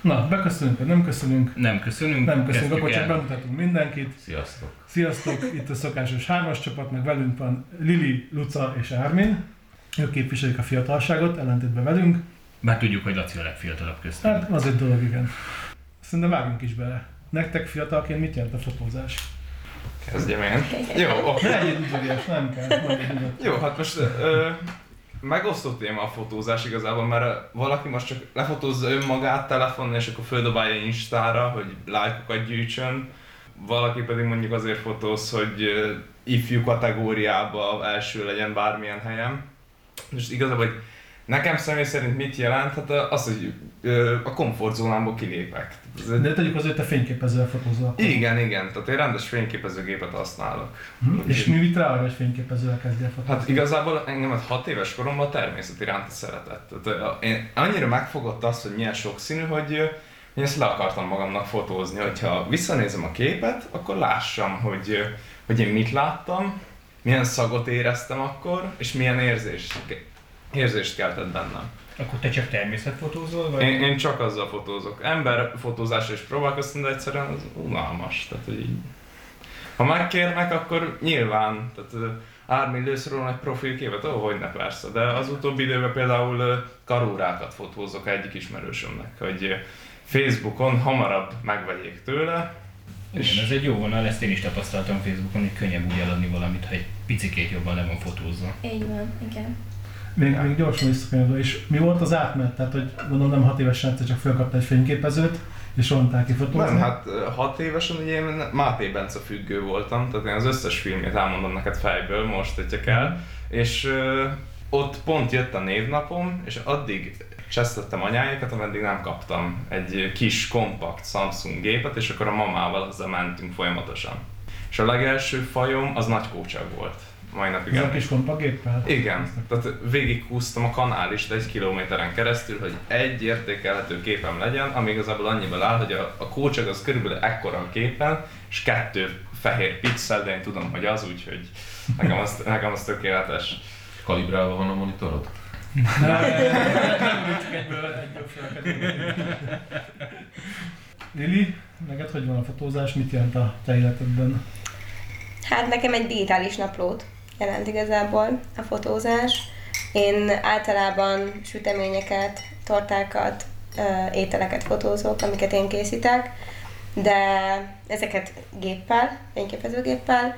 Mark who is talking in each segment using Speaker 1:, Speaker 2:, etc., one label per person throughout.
Speaker 1: Na, beköszönünk, vagy nem köszönünk?
Speaker 2: Nem köszönünk.
Speaker 1: Nem köszönünk, akkor csak bemutatunk mindenkit.
Speaker 3: Sziasztok!
Speaker 1: Sziasztok, itt a szokásos hármas csapat, meg velünk van Lili, Luca és Ármin. Ők képviselik a fiatalságot, ellentétben velünk.
Speaker 2: Bár tudjuk, hogy Laci a legfiatalabb köztünk.
Speaker 1: Hát az egy dolog, igen. Szerintem vágjunk is bele. Nektek fiatalként mit jelent a fotózás?
Speaker 3: Kezdjem én. Jó, oké.
Speaker 1: Ne legyél udvarias, nem kell.
Speaker 3: Jó, hát most ö, megosztott téma a fotózás igazából, mert valaki most csak lefotózza önmagát telefonon, és akkor földobálja Instára, hogy lájkokat gyűjtsön. Valaki pedig mondjuk azért fotóz, hogy ifjú kategóriába első legyen bármilyen helyen. Most igazából, hogy nekem személy szerint mit jelent? Hát az, hogy a komfortzónámból kilépek.
Speaker 1: De tegyük azért, te fényképezővel fotózol.
Speaker 3: Igen, igen, tehát én rendes fényképezőgépet használok.
Speaker 1: Hm? És mi mit rá hogy fényképezővel kezdjél fotózni?
Speaker 3: Hát igazából engem hat éves koromban a természet iránti szeretett. Tehát, én annyira megfogott az, hogy milyen sokszínű, hogy én ezt le akartam magamnak fotózni, hogyha visszanézem a képet, akkor lássam, hogy, hogy én mit láttam, milyen szagot éreztem akkor, és milyen érzést, érzést keltett bennem.
Speaker 2: Akkor te csak természetfotózol, vagy?
Speaker 3: Én, én csak azzal fotózok. Ember fotózásra is próbálkoztam, de egyszerűen az unalmas. Tehát, hogy így. Ha megkérnek, akkor nyilván, tehát Ármin lősz róla egy profilképet, ó, hogy ne persze, de az utóbbi időben például karórákat fotózok egyik ismerősömnek, hogy Facebookon hamarabb megvegyék tőle,
Speaker 2: Igen, ez egy jó vonal, ezt én is tapasztaltam Facebookon, hogy könnyebb úgy eladni valamit, ha egy picikét jobban le van fotózva.
Speaker 4: Így van, igen.
Speaker 1: Még, még gyorsan visszakanyodva, és mi volt az átmenet? Tehát, hogy gondolom nem hat évesen egyszer csak felkapta egy fényképezőt, és rontál ki fotózni.
Speaker 3: Nem, hát hat évesen ugye én Máté Bence függő voltam, tehát én az összes filmét elmondom neked fejből, most hogyha kell, és ö, ott pont jött a névnapom, és addig csesztettem anyáikat, ameddig nem kaptam egy kis kompakt Samsung gépet, és akkor a mamával azzal mentünk folyamatosan. És a legelső fajom az nagy kócság volt. Mai napig
Speaker 1: Ez a kis kompagéppel?
Speaker 3: Igen, tehát végighúztam a kanálist egy kilométeren keresztül, hogy egy értékelhető képem legyen, ami igazából annyiból áll, hogy a, a kócsag az körülbelül ekkora a képen, és kettő fehér pixel, de én tudom, hogy az, úgyhogy nekem az, nekem az tökéletes.
Speaker 5: Kalibrálva van a monitorod?
Speaker 1: Nem. Lili, neked hogy van a fotózás, mit jelent a te életedben?
Speaker 4: Hát nekem egy digitális naplót jelent igazából a fotózás. Én általában süteményeket, tortákat, ételeket fotózok, amiket én készítek, de ezeket géppel, fényképezőgéppel,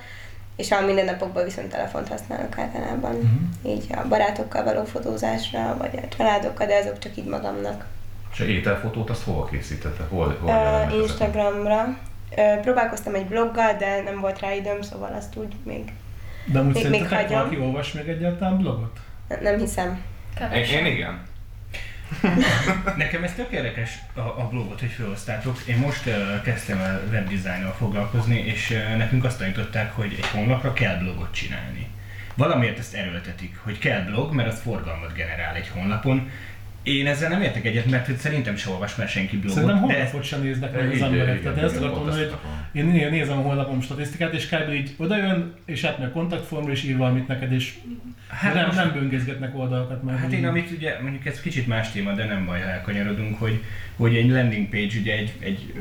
Speaker 4: és a mindennapokban viszont telefont használok általában.
Speaker 1: Uh-huh.
Speaker 4: Így a barátokkal való fotózásra, vagy a családokkal, de azok csak így magamnak.
Speaker 5: És a ételfotót azt hova készítette? Hol, hol ezek?
Speaker 4: Instagramra. Ö, próbálkoztam egy bloggal, de nem volt rá időm, szóval azt úgy még
Speaker 1: De amúgy
Speaker 4: Még- még
Speaker 1: szerintetek
Speaker 4: hagyom.
Speaker 1: valaki olvas még egyáltalán blogot?
Speaker 4: ne- nem hiszem.
Speaker 3: Én, én igen.
Speaker 2: Nekem ez tök érdekes a, a blogot, hogy felhoztátok. Én most uh, kezdtem a webdesignnal foglalkozni, és uh, nekünk azt tanították, hogy egy honlapra kell blogot csinálni. Valamiért ezt erőltetik, hogy kell blog, mert az forgalmat generál egy honlapon. Én ezzel nem értek egyet, mert hogy szerintem se olvas már senki blogot.
Speaker 1: Szerintem
Speaker 2: de
Speaker 1: honlapot sem néznek meg az emberek.
Speaker 5: igen,
Speaker 1: Tehát ezt mondani,
Speaker 5: ezt
Speaker 1: hogy én né- nézem a honlapom statisztikát, és kb. így odajön, és átmegy a kontaktformra, és ír valamit neked, és
Speaker 2: hát
Speaker 1: nem,
Speaker 2: most-
Speaker 1: nem böngészgetnek oldalakat. Mert
Speaker 2: Hát én amit ugye, mondjuk ez kicsit más téma, de nem baj, ha elkanyarodunk, hogy, hogy egy landing page, ugye egy, egy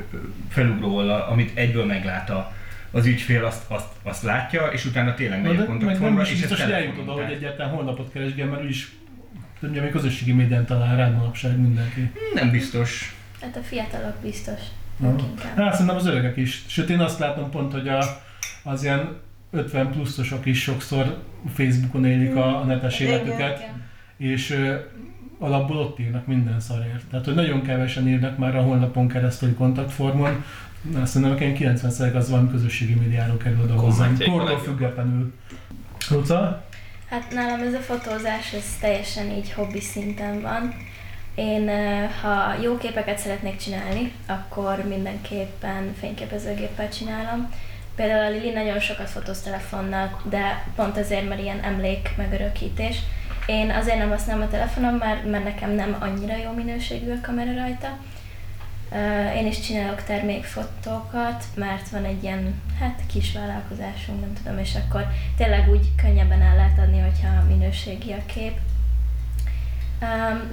Speaker 2: felugró oldal, amit egyből meglát a, az ügyfél, azt, azt, azt látja, és utána tényleg megy a
Speaker 1: de
Speaker 2: kontaktformra, és
Speaker 1: biztos, hogy eljut oda, hogy egyáltalán honlapot keresgél, mert úgyis ugye, még közösségi médián talál rád manapság mindenki.
Speaker 2: Nem biztos.
Speaker 4: Hát a fiatalok biztos. Inkább.
Speaker 1: Hát szerintem az öregek is. Sőt, én azt látom pont, hogy a, az ilyen 50 pluszosok is sokszor Facebookon élik a, a netes
Speaker 4: Igen,
Speaker 1: életüket,
Speaker 4: igen.
Speaker 1: és ö, alapból ott írnak minden szarért. Tehát, hogy nagyon kevesen írnak már a honlapon keresztül kontaktformon, azt mondom, hogy 90% az valami közösségi médiáról kerül oda hozzám. Kortól függetlenül. Luca?
Speaker 4: Hát nálam ez a fotózás, ez teljesen így hobbi szinten van. Én, ha jó képeket szeretnék csinálni, akkor mindenképpen fényképezőgéppel csinálom. Például a Lili nagyon sokat fotóz telefonnal, de pont azért, mert ilyen emlék megörökítés. Én azért nem használom a telefonom, mert, mert nekem nem annyira jó minőségű a kamera rajta. Én is csinálok termékfotókat, mert van egy ilyen, hát kis vállalkozásunk, nem tudom, és akkor tényleg úgy könnyebben el lehet adni, hogyha minőségi a kép.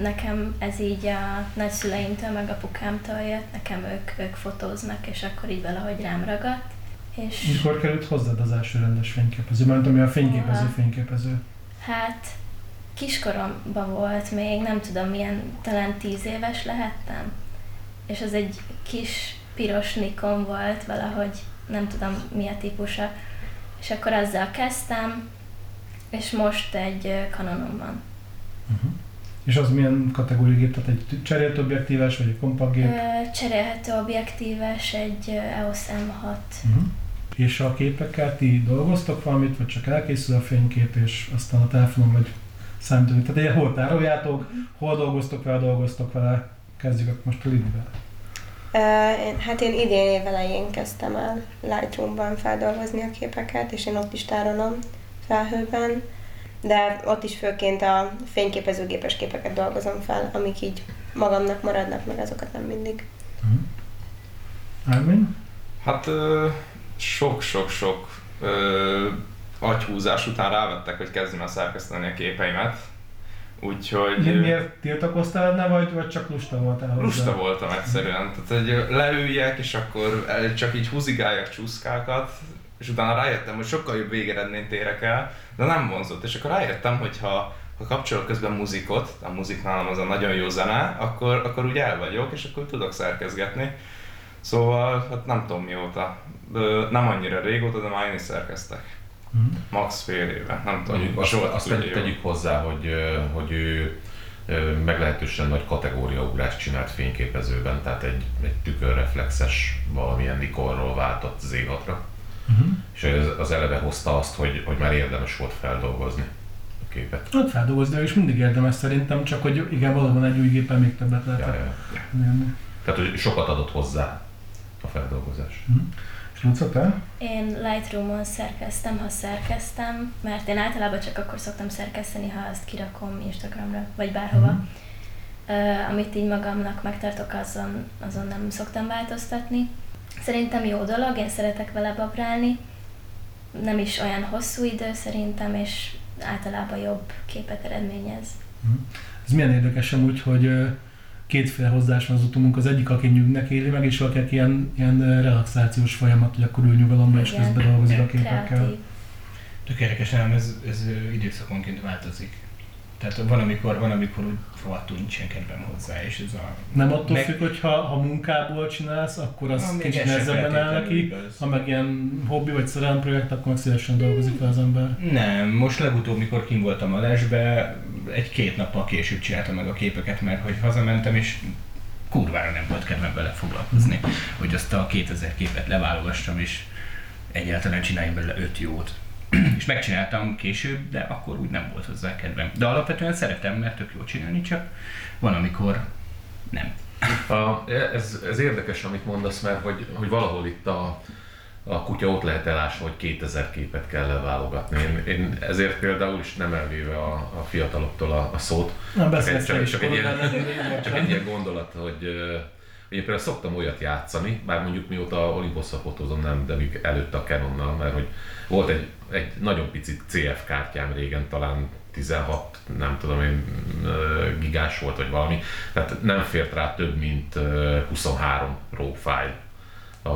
Speaker 4: Nekem ez így a nagyszüleimtől, meg apukámtól jött, nekem ők, ők fotóznak, és akkor így valahogy rám ragadt. És
Speaker 1: Mikor került hozzád az első rendes fényképező? Mert ami a fényképező
Speaker 4: Húha.
Speaker 1: fényképező.
Speaker 4: hát kiskoromban volt még, nem tudom milyen, talán tíz éves lehettem. És az egy kis piros Nikon volt valahogy, nem tudom mi a típusa. És akkor azzal kezdtem, és most egy Canonom van.
Speaker 1: Uh-huh. És az milyen kategóriai gép? Tehát egy cserélt objektíves, vagy egy kompakt gép?
Speaker 4: Ö, Cserélhető objektíves, egy EOS M6.
Speaker 1: Uh-huh. És a képekkel ti dolgoztok valamit, vagy csak elkészül a fénykép, és aztán a telefonon vagy számítógép. Tehát hol tároljátok, hol dolgoztok vele, dolgoztok vele. Kezdjük akkor most a Lidivel.
Speaker 6: Uh, hát én idén év elején kezdtem el Lightroom-ban feldolgozni a képeket, és én ott is tárolom felhőben, de ott is főként a fényképezőgépes képeket dolgozom fel, amik így magamnak maradnak, meg azokat nem mindig.
Speaker 1: Uh-huh. Ármin?
Speaker 3: Hát sok-sok-sok agyhúzás után rávettek, hogy kezdjem el szerkeszteni a képeimet. Úgyhogy...
Speaker 1: Mi- Miért tiltakoztál enne, vagy, vagy csak lusta voltál hozzá?
Speaker 3: Lusta voltam egyszerűen, tehát hogy leüljek, és akkor csak így húzigáljak csúszkákat, és utána rájöttem, hogy sokkal jobb végeredményt érek el, de nem vonzott. És akkor rájöttem, hogy ha, ha kapcsolok közben muzikot, a muzik nálam az a nagyon jó zene, akkor, akkor úgy el vagyok, és akkor tudok szerkezgetni. Szóval, hát nem tudom mióta, Ö, nem annyira régóta, de már én is szerkeztek.
Speaker 1: Mhm.
Speaker 3: Max fél éve, nem tudom.
Speaker 5: Mondjuk azt, azt tegyük, tegyük hozzá, hogy, hogy ő meglehetősen nagy kategóriaugrást csinált fényképezőben, tehát egy, egy tükörreflexes valamilyen Nikonról váltott Z6-ra,
Speaker 1: Uh-huh.
Speaker 5: és az, az eleve hozta azt, hogy, hogy már érdemes volt feldolgozni a képet.
Speaker 1: Hát feldolgozni, is mindig érdemes szerintem, csak hogy igen, valóban egy új gépen még többet lehet
Speaker 5: Ja, ja. Tehát, hogy sokat adott hozzá a feldolgozás.
Speaker 1: És Te?
Speaker 4: Én Lightroom-on szerkeztem, ha szerkeztem, mert én általában csak akkor szoktam szerkeszteni, ha azt kirakom Instagramra, vagy bárhova.
Speaker 1: Mhm.
Speaker 4: Uh, amit így magamnak megtartok, azon, azon nem szoktam változtatni. Szerintem jó dolog, én szeretek vele babrálni. Nem is olyan hosszú idő szerintem, és általában jobb képet eredményez.
Speaker 1: Ez milyen érdekes amúgy, hogy ö, kétféle hozzás van az utunk. Az egyik, aki nyugnak éli meg, és valakinek ilyen, ilyen relaxációs folyamat, hogy akkor ül nyugalomba, és közben dolgozik a képekkel.
Speaker 2: Tök érdekes, nem, ez, ez időszakonként változik. Tehát van, amikor, van, amikor úgy rohadtul nincsen kedvem hozzá, és ez a...
Speaker 1: Nem attól
Speaker 2: Meg-
Speaker 1: függ, hogy ha, ha munkából csinálsz, akkor az
Speaker 2: még
Speaker 1: kicsit nehezebben áll neki.
Speaker 2: igaz.
Speaker 1: Ha meg ilyen hobbi vagy szerelem projekt, akkor meg szívesen dolgozik vele az ember.
Speaker 2: Nem, most legutóbb, mikor kim voltam a lesbe, egy-két nappal később csináltam meg a képeket, mert hogy hazamentem, és kurvára nem volt kedvem vele foglalkozni, hogy azt a 2000 képet leválogassam, és egyáltalán csináljam belőle öt jót. És megcsináltam később, de akkor úgy nem volt hozzá kedvem. De alapvetően szeretem, mert tök jó csinálni, csak van, amikor nem.
Speaker 5: A, ez, ez érdekes, amit mondasz, mert hogy, hogy valahol itt a, a kutya ott lehet elásva, hogy 2000 képet kell leválogatni. Én, én ezért például is nem elvéve a, a fiataloktól a, a szót,
Speaker 1: Nem
Speaker 5: csak egy, csak, csak, egy ilyen, csak egy ilyen gondolat, hogy én például szoktam olyat játszani, bár mondjuk mióta Olympus-szal fotózom, nem, de még előtte a Canonnal, mert hogy volt egy, egy nagyon pici CF kártyám régen, talán 16, nem tudom én, gigás volt, vagy valami, tehát nem fért rá több, mint ö, 23 RAW file a,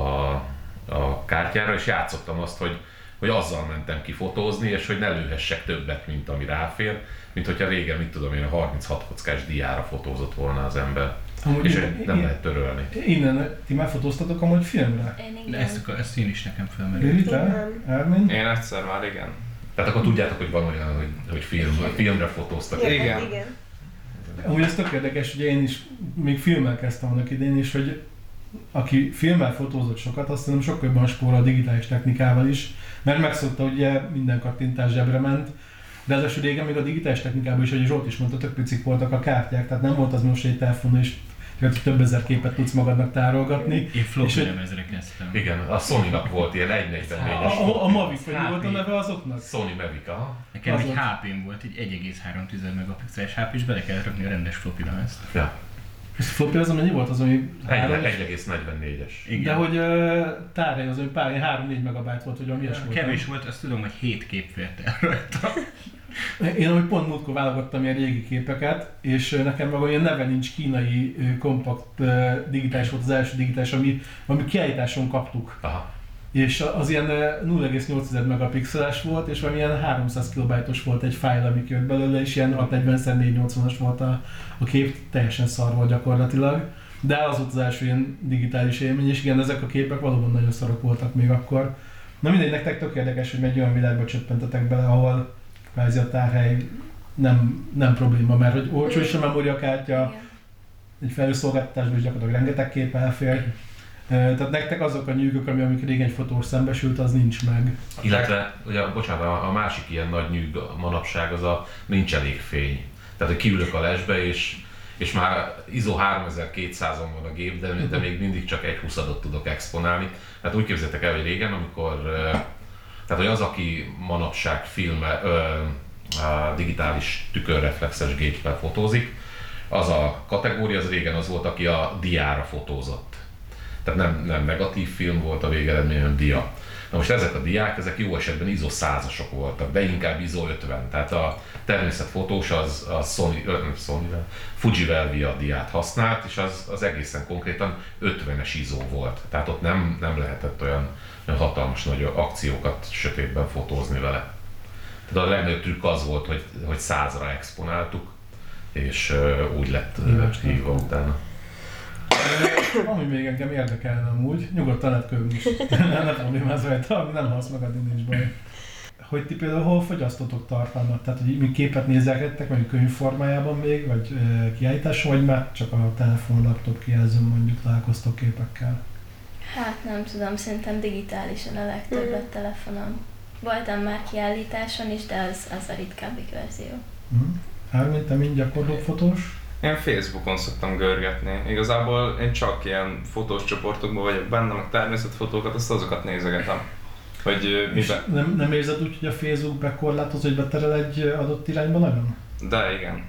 Speaker 5: a kártyára, és játszottam azt, hogy, hogy azzal mentem ki fotózni, és hogy ne lőhessek többet, mint ami ráfér, mint hogyha régen, mit tudom én, a 36 kockás diára fotózott volna az ember.
Speaker 1: Amúgy
Speaker 5: És
Speaker 1: innen-
Speaker 5: nem lehet törölni.
Speaker 1: Innen, ti már fotóztatok amúgy filmre?
Speaker 4: Én
Speaker 2: De
Speaker 4: igen.
Speaker 2: ezt, ezt én is nekem felmerül.
Speaker 1: Lili, te?
Speaker 6: Igen.
Speaker 1: Ermin?
Speaker 3: Én egyszer már igen.
Speaker 5: Tehát akkor tudjátok, hogy van olyan, hogy, hogy film, filmre fotóztak.
Speaker 6: Ja,
Speaker 3: Igen.
Speaker 6: igen.
Speaker 1: Amúgy ez tök érdekes, hogy én is még filmmel kezdtem annak idén is, hogy aki filmmel fotózott sokat, azt hiszem sokkal jobban spórol a digitális technikával is, mert megszokta, hogy ugye minden kattintás zsebre ment, de az régen még a digitális technikában is, hogy Zsolt is mondta, tök picik voltak a kártyák, tehát nem volt az most egy telefon, és csak több ezer képet tudsz magadnak tárolgatni.
Speaker 2: Én
Speaker 1: hogy-
Speaker 2: lemezre kezdtem.
Speaker 5: Igen, a Sony-nak volt ilyen
Speaker 1: A,
Speaker 5: 1.44-es
Speaker 1: a, a Mavic, vagy mi
Speaker 2: HP.
Speaker 1: volt a neve azoknak?
Speaker 5: Sony Mavic, aha.
Speaker 2: Nekem egy
Speaker 1: volt.
Speaker 2: HP-m volt, egy 1,3 megapixeles HP, és bele kellett rakni a rendes floppy lemezt.
Speaker 5: Ja,
Speaker 1: És a floppy az mennyi volt az, ami három-
Speaker 5: 1,44-es.
Speaker 2: Igen.
Speaker 1: De hogy uh, tárhely az, hogy pár, 3-4 megabyte volt, hogy valami ilyesmi volt.
Speaker 2: Kevés volt, azt tudom, hogy 7 kép fért el rajta.
Speaker 1: Én ahogy pont múltkor válogattam ilyen régi képeket, és nekem meg olyan neve nincs kínai kompakt digitális volt az első digitális, ami, ami kiállításon kaptuk.
Speaker 5: Aha.
Speaker 1: És az ilyen ö, 0,8 megapixeles volt, és valamilyen 300 kilobájtos volt egy fájl, ami kijött belőle, és ilyen 640x480-as volt a, a kép, teljesen szar volt gyakorlatilag. De az volt az első ilyen digitális élmény, és igen, ezek a képek valóban nagyon szarok voltak még akkor. Na mindegy, nektek tök érdekes, hogy egy olyan világba csöppentetek bele, ahol kvázi a tárhely nem, nem probléma, mert hogy olcsó is a memóriakártya, egy felhőszolgáltatásban is gyakorlatilag rengeteg kép elfér. Tehát nektek azok a nyűgök, ami amikor régen egy fotós szembesült, az nincs meg.
Speaker 5: Illetve, ugye, bocsánat, a, a másik ilyen nagy nyűg manapság az a nincs elég fény. Tehát, hogy kiülök a lesbe, és, és már ISO 3200-on van a gép, de, de még mindig csak egy huszadot tudok exponálni. Tehát úgy képzeljétek el, hogy régen, amikor, tehát hogy az, aki manapság filme, ö, a digitális tükörreflexes géppel fotózik, az a kategória, az régen az volt, aki a diára fotózott. Tehát nem, nem negatív film volt a végeredmény, hanem dia. Na most ezek a diák, ezek jó esetben ISO 100-asok voltak, de inkább ISO 50. Tehát a természetfotós az, az Sony, nem Sony, Fuji Velvia diát használt, és az, az egészen konkrétan 50-es ISO volt. Tehát ott nem, nem lehetett olyan hatalmas nagy akciókat sötétben fotózni vele. Tehát a legnagyobb trükk az volt, hogy, hogy 100-ra exponáltuk, és úgy lett hívva utána.
Speaker 1: Ami még engem érdekelne amúgy, nyugodtan lehet köhögni is. nem, nem problémáz rajta, ami nem halsz meg, addig nincs baj. Hogy ti például hol fogyasztotok tartalmat? Tehát, hogy mi képet nézelgettek, vagy könyv formájában még, vagy kiállításon, vagy már csak a telefon, laptop kijelzőn mondjuk találkoztok képekkel?
Speaker 4: Hát nem tudom, szerintem digitálisan a legtöbbet
Speaker 6: Mhm.
Speaker 4: telefonon. Voltam már kiállításon is, de az, az a ritkábbik verzió.
Speaker 1: Mhm. Ármin, te mind gyakorló fotós?
Speaker 3: Én Facebookon szoktam görgetni. Igazából én csak ilyen fotós csoportokban vagyok benne, meg természetfotókat, azt azokat nézegetem. Hogy miben...
Speaker 1: nem, nem érzed úgy, hogy a Facebook bekorlátoz, hogy beterel egy adott irányba nagyon?
Speaker 3: De igen.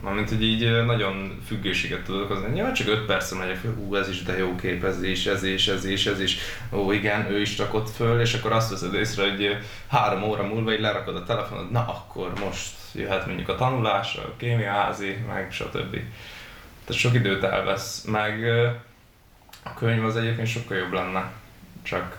Speaker 3: Mármint, hogy így nagyon függőséget tudok hozni. Ja, csak 5 percen megyek föl, ú, ez is de jó kép, ez is, ez is, ez is, ez is. Ó, igen, ő is rakott föl, és akkor azt veszed észre, hogy három óra múlva így lerakod a telefonod, na akkor most jöhet mondjuk a tanulás, a kémiaházi, meg stb. Tehát sok időt elvesz, meg a könyv az egyébként sokkal jobb lenne. Csak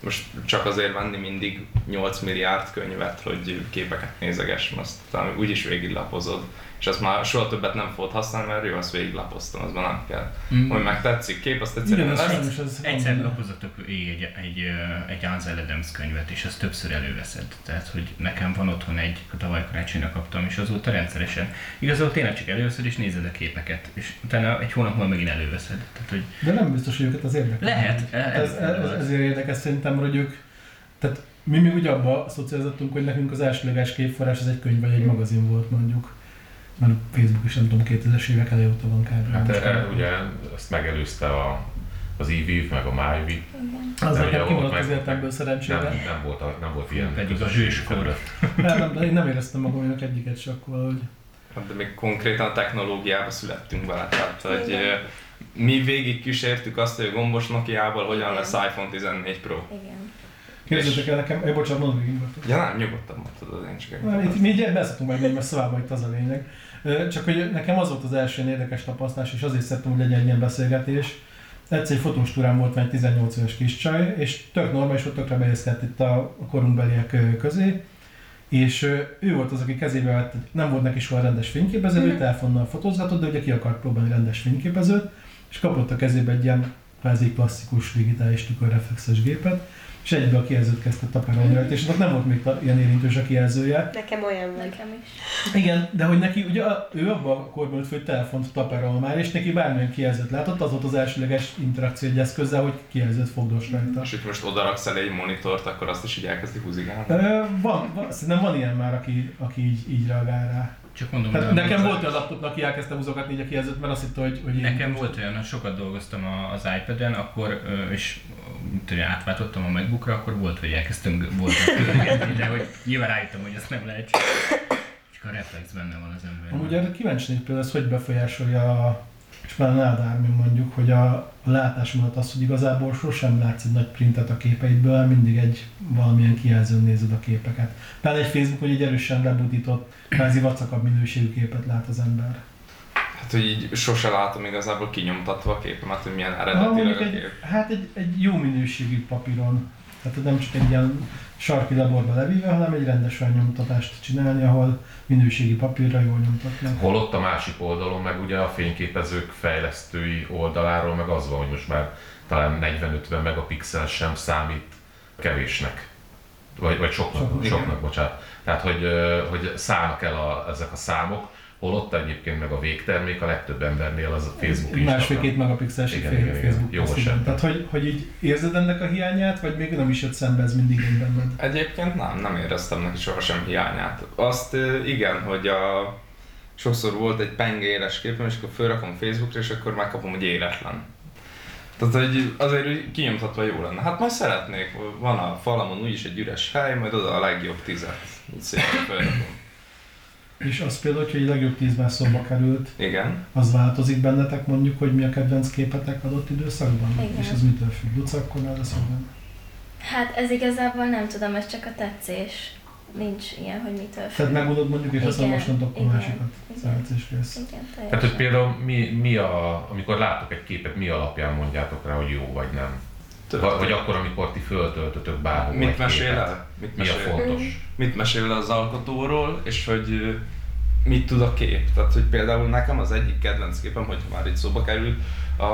Speaker 3: most csak azért venni mindig 8 milliárd könyvet, hogy képeket nézegessem, azt talán úgyis végiglapozod. És azt már soha többet nem fogod használni, mert jó, azt végiglapoztam, az már nem kell.
Speaker 2: Mm.
Speaker 3: Hogy meg tetszik kép, azt
Speaker 1: Igen,
Speaker 3: egyszerűen
Speaker 1: ez
Speaker 3: lesz.
Speaker 1: sajnos ez
Speaker 2: Egyszer lapozatok egy, egy, egy, egy Ansel Adams könyvet, és azt többször előveszed. Tehát, hogy nekem van otthon egy, tavaly karácsonyra kaptam, és azóta rendszeresen. Igazából tényleg csak előveszed, és nézed a képeket, és utána egy hónap múlva megint előveszed. Tehát, hogy
Speaker 1: De nem biztos, hogy őket az érdekel.
Speaker 2: Lehet,
Speaker 1: Ez,
Speaker 2: ez-
Speaker 1: ez, ezért érdekes szerintem, hogy ők, tehát mi még ugye abba szocializáltunk, hogy nekünk az elsőleges képforrás az egy könyv vagy egy magazin volt mondjuk. Mert Facebook is nem tudom, 2000-es évek elejé óta van kb.
Speaker 5: Hát e, ugye azt megelőzte a, az EVIV, meg a MyViv.
Speaker 4: Igen.
Speaker 1: Az
Speaker 5: de
Speaker 1: nekem kimaradt az életemből
Speaker 5: Nem,
Speaker 1: szerencsére.
Speaker 5: nem, volt, a, nem volt ilyen
Speaker 2: pedig a
Speaker 5: felület.
Speaker 1: Nem, nem, én nem éreztem magamnak egyiket se akkor valahogy.
Speaker 3: Hát De még konkrétan a technológiába születtünk vele, tehát hogy
Speaker 6: Igen.
Speaker 3: mi végig kísértük azt, hogy a gombos Nokia-ból hogyan lesz iPhone 14 Pro.
Speaker 4: Igen.
Speaker 1: Képzeljétek el nekem, eh, bocsánat, mondom végig.
Speaker 3: Ja nem, nyugodtan mondtad, én csak
Speaker 1: Nem, Itt mi így beszéltünk meg, mert szavába itt az a lényeg. Csak hogy nekem az volt az első érdekes tapasztalás, és azért szerettem, hogy legyen egy ilyen beszélgetés. Egyszer egy fotós túrán volt már egy 18 éves kis csaj, és tök normális, hogy tökre beészkedett itt a korunkbeliek közé, és ő volt az, aki kezébe vett, nem volt neki soha rendes fényképező, ő
Speaker 6: Mhm.
Speaker 1: telefonnal fotózgatott, de ugye ki akart próbálni rendes fényképezőt, és kapott a kezébe egy ilyen kvázi klasszikus digitális tükörreflexes gépet, és egybe a kijelzőt kezdte takarolni rajta, és nem volt még ilyen érintős a kijelzője,
Speaker 6: Nekem olyan van.
Speaker 4: Nekem is.
Speaker 1: igen, de hogy neki ugye a- ő abban a korban ült, hogy telefont taperol már, és neki bármilyen kijelzőt látott, az volt az elsőleges interakció egy eszközzel, hogy kijelzőt fogdos rajta.
Speaker 3: És hogy most odaraksz elé egy monitort, akkor azt is így elkezdi húzigálni.
Speaker 1: Van, van, szerintem van ilyen már, aki, aki így, így reagál rá.
Speaker 2: Csak mondom,
Speaker 1: Hát nekem volt olyan laptopnak, aki elkezdte húzogatni így a kijelzőt, mert azt hitte, hogy, hogy
Speaker 2: Nekem volt olyan, hogy sokat dolgoztam a- az iPad-en, akkor, és hogy átváltottam a MacBookra, akkor volt, hogy elkezdtem volt de hogy nyilván rájöttem, hogy ezt nem lehet. Csak a reflex benne van az.
Speaker 1: Amúgy erre kíváncsi lennék például, ez hogy befolyásolja a és például Nádármin mondjuk, hogy a, a látásmódot az, hogy igazából sosem látsz egy nagy printet a képeidből, mindig egy valamilyen kijelzőn nézed a képeket. Például egy Facebook, hogy egy erősen lebutított, kvázi vacakabb minőségű képet lát az ember.
Speaker 3: Hát, hogy így sose látom igazából kinyomtatva a képemet, hogy milyen eredetileg a
Speaker 1: egy,
Speaker 3: kép.
Speaker 1: hát egy, egy jó minőségű papíron. Tehát nem csak egy ilyen sarki laborba levíve, hanem egy rendes olyan nyomtatást csinálni, ahol minőségi papírra jól nyomtatnak.
Speaker 5: Holott a másik oldalon meg ugye a fényképezők fejlesztői oldaláról meg az van, hogy most már talán 40-50 megapixel sem számít kevésnek. Vagy, vagy soknak,
Speaker 1: Soknak,
Speaker 5: soknak, bocsánat. Tehát, hogy, hogy szállnak el a, ezek a számok, holott egyébként meg a végtermék a legtöbb embernél az a Facebook
Speaker 1: Egy
Speaker 5: Instagram.
Speaker 1: Másfél-két megapixeles
Speaker 5: Igen, igen, igen.
Speaker 1: Facebook
Speaker 5: Jó
Speaker 1: igen.
Speaker 5: esetben.
Speaker 1: Tehát, hogy, hogy így érzed ennek a hiányát, vagy még nem is jött szembe ez mindig én benned?
Speaker 3: Egyébként nem, nem éreztem neki sohasem hiányát. Azt igen, hogy a, sokszor volt egy penge éles képem, és akkor felrakom Facebookra, és akkor megkapom, hogy éretlen. Tehát, hogy azért kinyomtatva jó lenne. Hát majd szeretnék, van a falamon úgyis egy üres hely, majd oda a legjobb tizet. Így szépen felrakom.
Speaker 1: És az például, hogy egy legjobb tízben szóba került,
Speaker 3: Igen.
Speaker 1: az változik bennetek mondjuk, hogy mi a kedvenc képetek adott időszakban?
Speaker 4: Igen.
Speaker 1: És ez mitől függ? Luca, akkor el lesz benne.
Speaker 4: Hát ez igazából nem tudom, ez csak a tetszés. Nincs ilyen, hogy mitől függ.
Speaker 1: Tehát megmondod mondjuk, és aztán most nem akkor másikat
Speaker 4: igen.
Speaker 1: szeretsz és kész.
Speaker 4: Igen, teljesen.
Speaker 5: Tehát, hogy például mi, mi a, amikor látok egy képet, mi alapján mondjátok rá, hogy jó vagy nem? Vagy, vagy akkor, amikor ti föltöltötök bárhol
Speaker 3: Mit mesél el? Mit
Speaker 5: Mi a
Speaker 3: mesél?
Speaker 5: fontos?
Speaker 3: mit mesél le az alkotóról, és hogy mit tud a kép. Tehát, hogy például nekem az egyik kedvenc képem, hogy már itt szóba került, a,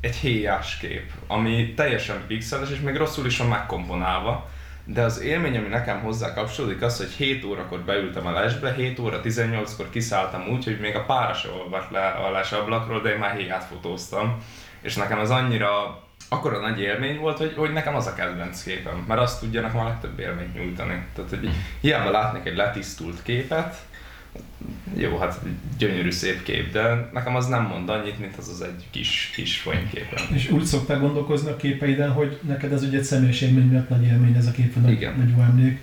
Speaker 3: egy héjás kép, ami teljesen pixeles, és még rosszul is van megkomponálva, de az élmény, ami nekem hozzá kapcsolódik, az, hogy 7 órakor beültem a lesbe, 7 óra 18-kor kiszálltam úgy, hogy még a pára se olvadt le a lesablakról, de én már héját fotóztam. És nekem az annyira akkora nagy élmény volt, hogy, hogy nekem az a kedvenc képem, mert azt tudja nekem a legtöbb élményt nyújtani. Tehát, hogy hiába látnék egy letisztult képet, jó, hát gyönyörű szép kép, de nekem az nem mond annyit, mint az az egy kis, kis fényképen.
Speaker 1: És úgy szoktál gondolkozni a képeiden, hogy neked ez ugye egy személyes élmény miatt nagy élmény ez a kép, vagy
Speaker 3: Igen.
Speaker 1: nagy jó emlék,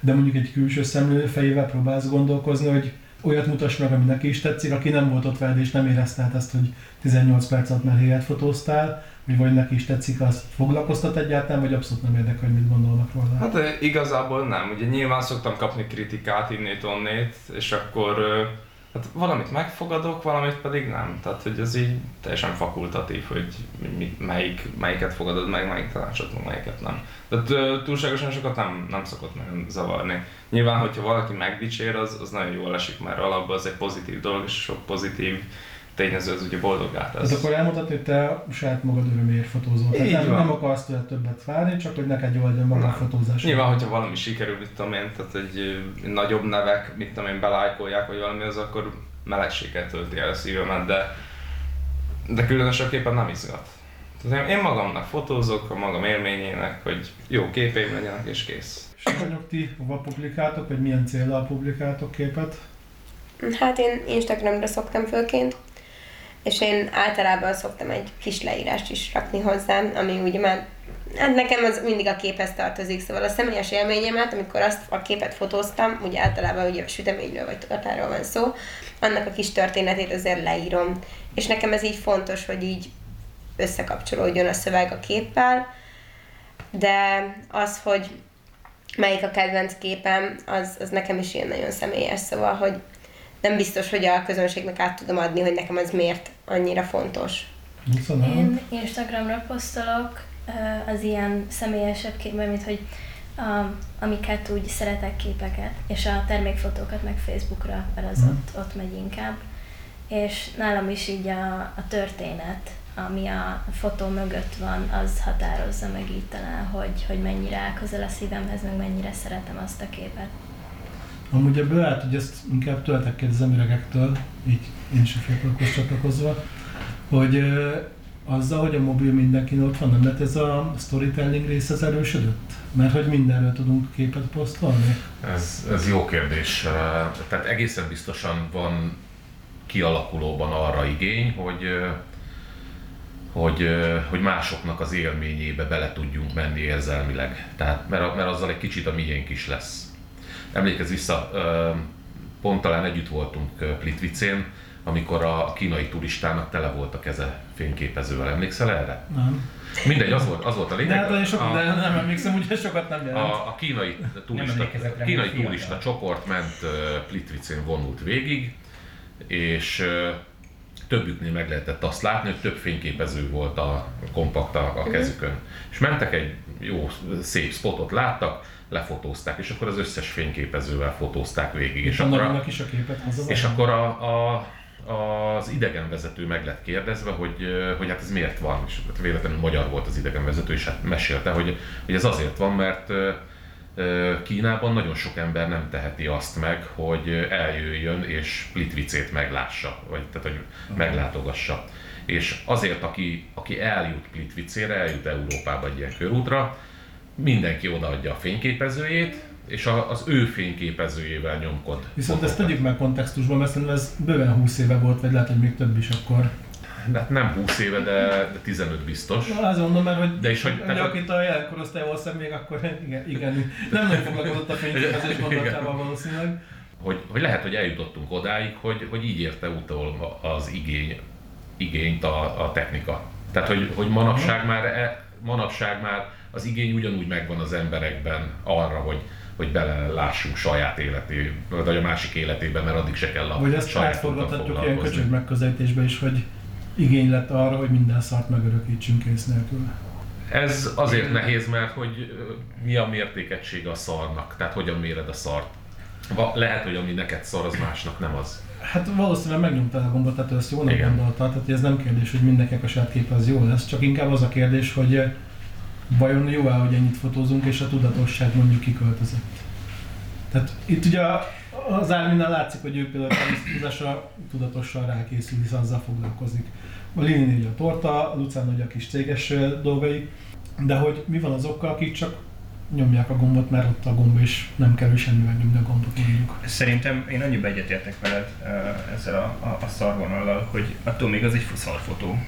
Speaker 1: de mondjuk egy külső szemlélő fejével próbálsz gondolkozni, hogy olyat mutass meg, ami neki is tetszik, aki nem volt ott veled és nem érezte ezt, hogy 18 perc alatt már helyet fotóztál, hogy vagy neki is tetszik, azt foglalkoztat egyáltalán, vagy abszolút nem érdekel, hogy mit gondolnak róla.
Speaker 3: Hát igazából nem. Ugye nyilván szoktam kapni kritikát innét onnét, és akkor hát valamit megfogadok, valamit pedig nem. Tehát, hogy ez így teljesen fakultatív, hogy mi, melyik, melyiket fogadod meg, melyik tanácsot, meg melyiket nem. Tehát túlságosan sokat nem, nem szokott nagyon zavarni. Nyilván, hogyha valaki megdicsér, az, az nagyon jól esik, mert alapban az egy pozitív dolog, és sok pozitív tényező az ugye boldoggá tesz.
Speaker 1: akkor elmondhatni, hogy te saját magad öröméért fotózol. Tehát
Speaker 3: Így
Speaker 1: nem,
Speaker 3: van.
Speaker 1: nem akarsz tőle többet várni, csak hogy neked jó legyen maga a fotózás.
Speaker 3: Nyilván, hogyha valami sikerül, mit tudom én, tehát egy nagyobb nevek, mit tudom én, belájkolják, vagy valami, az akkor melegséget tölti el a szívemet, de, de különösebben nem izgat. Tehát én, én magamnak fotózok, a magam élményének, hogy jó képeim legyenek, és kész.
Speaker 1: És vagyok ti, hova publikáltok, vagy milyen célral publikáltok képet?
Speaker 6: Hát én Instagramra szoktam főként, és én általában szoktam egy kis leírást is rakni hozzám, ami ugye már Hát nekem az mindig a képhez tartozik, szóval a személyes élményemet, amikor azt a képet fotóztam, ugye általában ugye a süteményről vagy tortáról van szó, annak a kis történetét azért leírom. És nekem ez így fontos, hogy így összekapcsolódjon a szöveg a képpel, de az, hogy melyik a kedvenc képem, az, az nekem is ilyen nagyon személyes, szóval, hogy nem biztos, hogy a közönségnek át tudom adni, hogy nekem ez miért annyira fontos.
Speaker 4: Én Instagramra posztolok az ilyen személyesebb képben, mint hogy a, amiket úgy szeretek képeket, és a termékfotókat meg Facebookra, mert az
Speaker 1: Mhm.
Speaker 4: ott, ott megy inkább. És nálam is így a, a történet, ami a fotó mögött van, az határozza meg így talán, hogy, hogy mennyire áll közel a szívemhez, meg mennyire szeretem azt a képet.
Speaker 1: Amúgy ebből át, hogy ezt inkább tőletek kérdezem öregektől, így én is a fiatalokhoz csatlakozva, hogy azzal, hogy a mobil mindenkin ott van, nem lett ez a storytelling rész az erősödött? Mert hogy mindenről tudunk képet posztolni?
Speaker 5: Ez, ez jó kérdés. Tehát egészen biztosan van kialakulóban arra igény, hogy hogy, hogy másoknak az élményébe bele tudjunk menni érzelmileg. Tehát, mert, mert azzal egy kicsit a miénk is lesz. Emlékezz vissza, pont talán együtt voltunk Plitvicén, amikor a kínai turistának tele volt a keze fényképezővel. Emlékszel erre?
Speaker 1: Nem.
Speaker 5: Mindegy, az volt, az volt a
Speaker 1: De
Speaker 5: lényeg.
Speaker 1: hát sok,
Speaker 5: a,
Speaker 1: de nem emlékszem, úgyhogy sokat nem jelent.
Speaker 5: a, a kínai turista,
Speaker 2: rá,
Speaker 5: kínai turista csoport ment Plitvicén vonult végig, és többüknél meg lehetett azt látni, hogy több fényképező volt a kompakt a, a kezükön. És mentek egy jó, szép spotot láttak, lefotózták, és akkor az összes fényképezővel fotózták végig. És akkor a,
Speaker 1: is a képet
Speaker 5: és akkor a, a, az idegenvezető meg lett kérdezve, hogy, hogy hát ez miért van, és hát véletlenül magyar volt az idegenvezető, és hát mesélte, hogy, hogy ez azért van, mert Kínában nagyon sok ember nem teheti azt meg, hogy eljöjjön és Plitvicét meglássa, vagy tehát, hogy meglátogassa. És azért, aki, aki eljut Plitvicére, eljut Európába egy ilyen körútra, mindenki odaadja a fényképezőjét, és a, az ő fényképezőjével nyomkod.
Speaker 1: Viszont ezt
Speaker 5: fotókat.
Speaker 1: tegyük meg kontextusban, mert szerintem ez bőven 20 éve volt, vagy lehet, hogy még több is akkor.
Speaker 5: De hát nem 20 éve, de, de 15 biztos.
Speaker 1: Na, azért mondom, mert hogy,
Speaker 5: De is, hogy- tehát-
Speaker 1: akit a jelen korosztály volt szem még akkor igen, igen, nem nagyon foglalkozott a fényképezés gondolatával valószínűleg.
Speaker 5: Hogy, hogy lehet, hogy eljutottunk odáig, hogy, hogy így érte utol az igény, igényt a, a technika. Tehát, hogy, hogy manapság, már, e, manapság már az igény ugyanúgy megvan az emberekben arra, hogy, hogy belelássunk saját életébe, vagy a másik életébe, mert addig se kell a
Speaker 1: Vagy ezt átforgathatjuk ilyen köcsög megközelítésbe is, hogy igény lett arra, hogy minden szart megörökítsünk kész nélkül.
Speaker 5: Ez azért nehéz, mert hogy mi a mértékegysége a szarnak, tehát hogyan méred a szart. Va- Lehet, hogy ami neked szar, az másnak nem az.
Speaker 1: Hát valószínűleg megnyomtál a gombot, tehát ezt jónak
Speaker 5: Igen.
Speaker 1: gondolta, tehát ez nem kérdés, hogy mindenkinek a saját képe az jó lesz, csak inkább az a kérdés, hogy vajon jó-e, hogy ennyit fotózunk, és a tudatosság mondjuk kiköltözött. Tehát itt ugye az Árminnál látszik, hogy ő például a tudatosan rákészül, hisz azzal foglalkozik. A Lini ugye a torta, a Lucán ugye a kis céges dolgai, de hogy mi van azokkal, akik csak nyomják a gombot, mert ott a gomb, és nem kell ő semmi megnyomni a gombot mondjuk.
Speaker 2: Szerintem én annyiba egyetértek veled ezzel a, a, a szarvonallal, hogy attól még az egy szarfotó.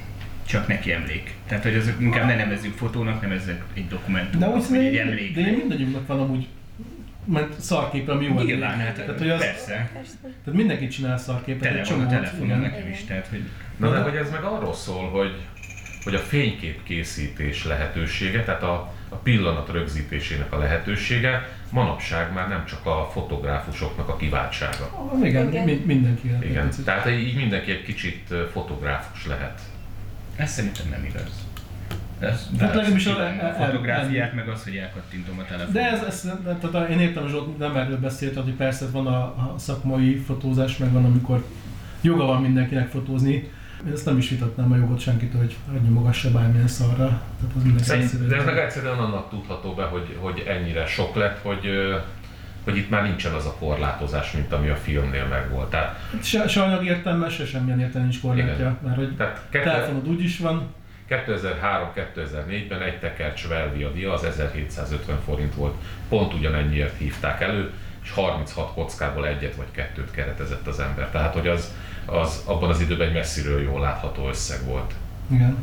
Speaker 2: Csak neki emlék. Tehát, hogy ezek inkább ne nevezzük fotónak, nevezzük egy
Speaker 1: De
Speaker 2: dokumentumnak,
Speaker 1: úgy
Speaker 2: vagy egy
Speaker 1: szerintem, de mindegyünknek van amúgy mert szarképre, ami jó
Speaker 2: Nyilván,
Speaker 1: emlék.
Speaker 2: hát
Speaker 1: tehát, hogy az,
Speaker 2: persze.
Speaker 1: Tehát mindenki csinál szarképet,
Speaker 2: Tele van a telefonon nekem is, tehát, hogy
Speaker 5: Na de
Speaker 1: de-
Speaker 5: hogy ez meg arról szól, hogy, hogy a fénykép készítés lehetősége, tehát a, a pillanat rögzítésének a lehetősége manapság már nem csak a fotográfusoknak a kiváltsága.
Speaker 1: Ah, Igen,
Speaker 6: Igen.
Speaker 1: mi- mindenki lehet.
Speaker 5: Igen, tehát így mindenki egy kicsit fotográfus lehet.
Speaker 2: Ez szerintem nem igaz. Ez,
Speaker 1: Hát legalábbis
Speaker 2: a,
Speaker 1: a-
Speaker 2: fotográfiát, meg az, hogy elkattintom a telefonon.
Speaker 1: De ez, ez de, tehát én értem, hogy Zsolt nem erről beszélt, hogy persze van a, a szakmai fotózás, meg van, amikor joga van mindenkinek fotózni. Én ezt nem is vitatnám a jogot senkitől, hogy nyomogassa bármilyen szarra. Tehát az mindenki
Speaker 5: Szerint-. De ez meg egyszerűen annak tudható be, hogy, hogy ennyire sok lett, hogy, ö, hogy itt már nincsen az a korlátozás, mint ami a filmnél megvolt. Tehát,
Speaker 1: Se, se anyag értelme, se semmilyen értelme nincs korlátja,
Speaker 5: Igen.
Speaker 1: mert hogy
Speaker 5: tehát kettő,
Speaker 1: telefonod úgy is van,
Speaker 5: 2003-2004-ben egy tekercs Velvia dia az 1750 forint volt, pont ugyanennyiért hívták elő, és 36 kockából egyet vagy kettőt keretezett az ember. Tehát, hogy az, az abban az időben egy messziről jól látható összeg volt.
Speaker 1: Igen.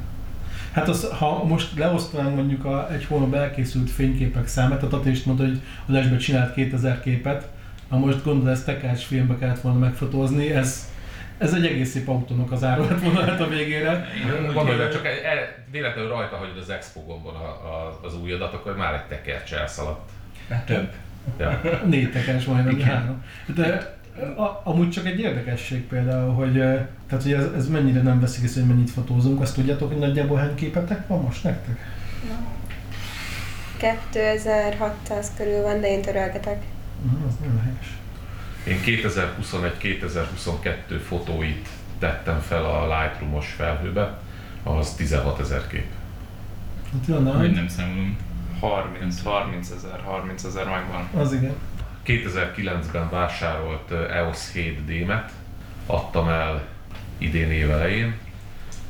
Speaker 1: Hát az, ha most leosztanánk mondjuk a, egy hónap elkészült fényképek számát, tehát Ati is mondta, hogy a Lesbe csinált 2000 képet, ha most gondolod, ezt tekács filmbe kellett volna megfotózni, ez, ez egy egész szép autónak az ára lett volna hát a végére.
Speaker 5: Gondolj, hogy csak e, e, véletlenül rajta hagyod az expo gombon a, a, az új adat, akkor már egy tekercs elszaladt.
Speaker 2: Hát több.
Speaker 5: Ja.
Speaker 1: Négy tekercs majdnem
Speaker 2: Igen.
Speaker 1: három. De a, amúgy csak egy érdekesség például, hogy, eh, tehát, hogy ez, ez mennyire nem veszik észre, hogy mennyit fotózunk, azt tudjátok, hogy nagyjából hány képetek van most nektek?
Speaker 6: 2600 körül van, de én törölgetek.
Speaker 1: Na, az nagyon helyes.
Speaker 5: Én 2021-2022 fotóit tettem fel a Lightroom-os felhőbe, az 16 ezer kép.
Speaker 1: Hát
Speaker 2: Hogy
Speaker 1: nem?
Speaker 2: nem számolom.
Speaker 3: 30, 30 ezer, 30 ezer megvan.
Speaker 1: Az igen.
Speaker 5: 2009-ben vásárolt EOS 7D-met, adtam el idén év elején,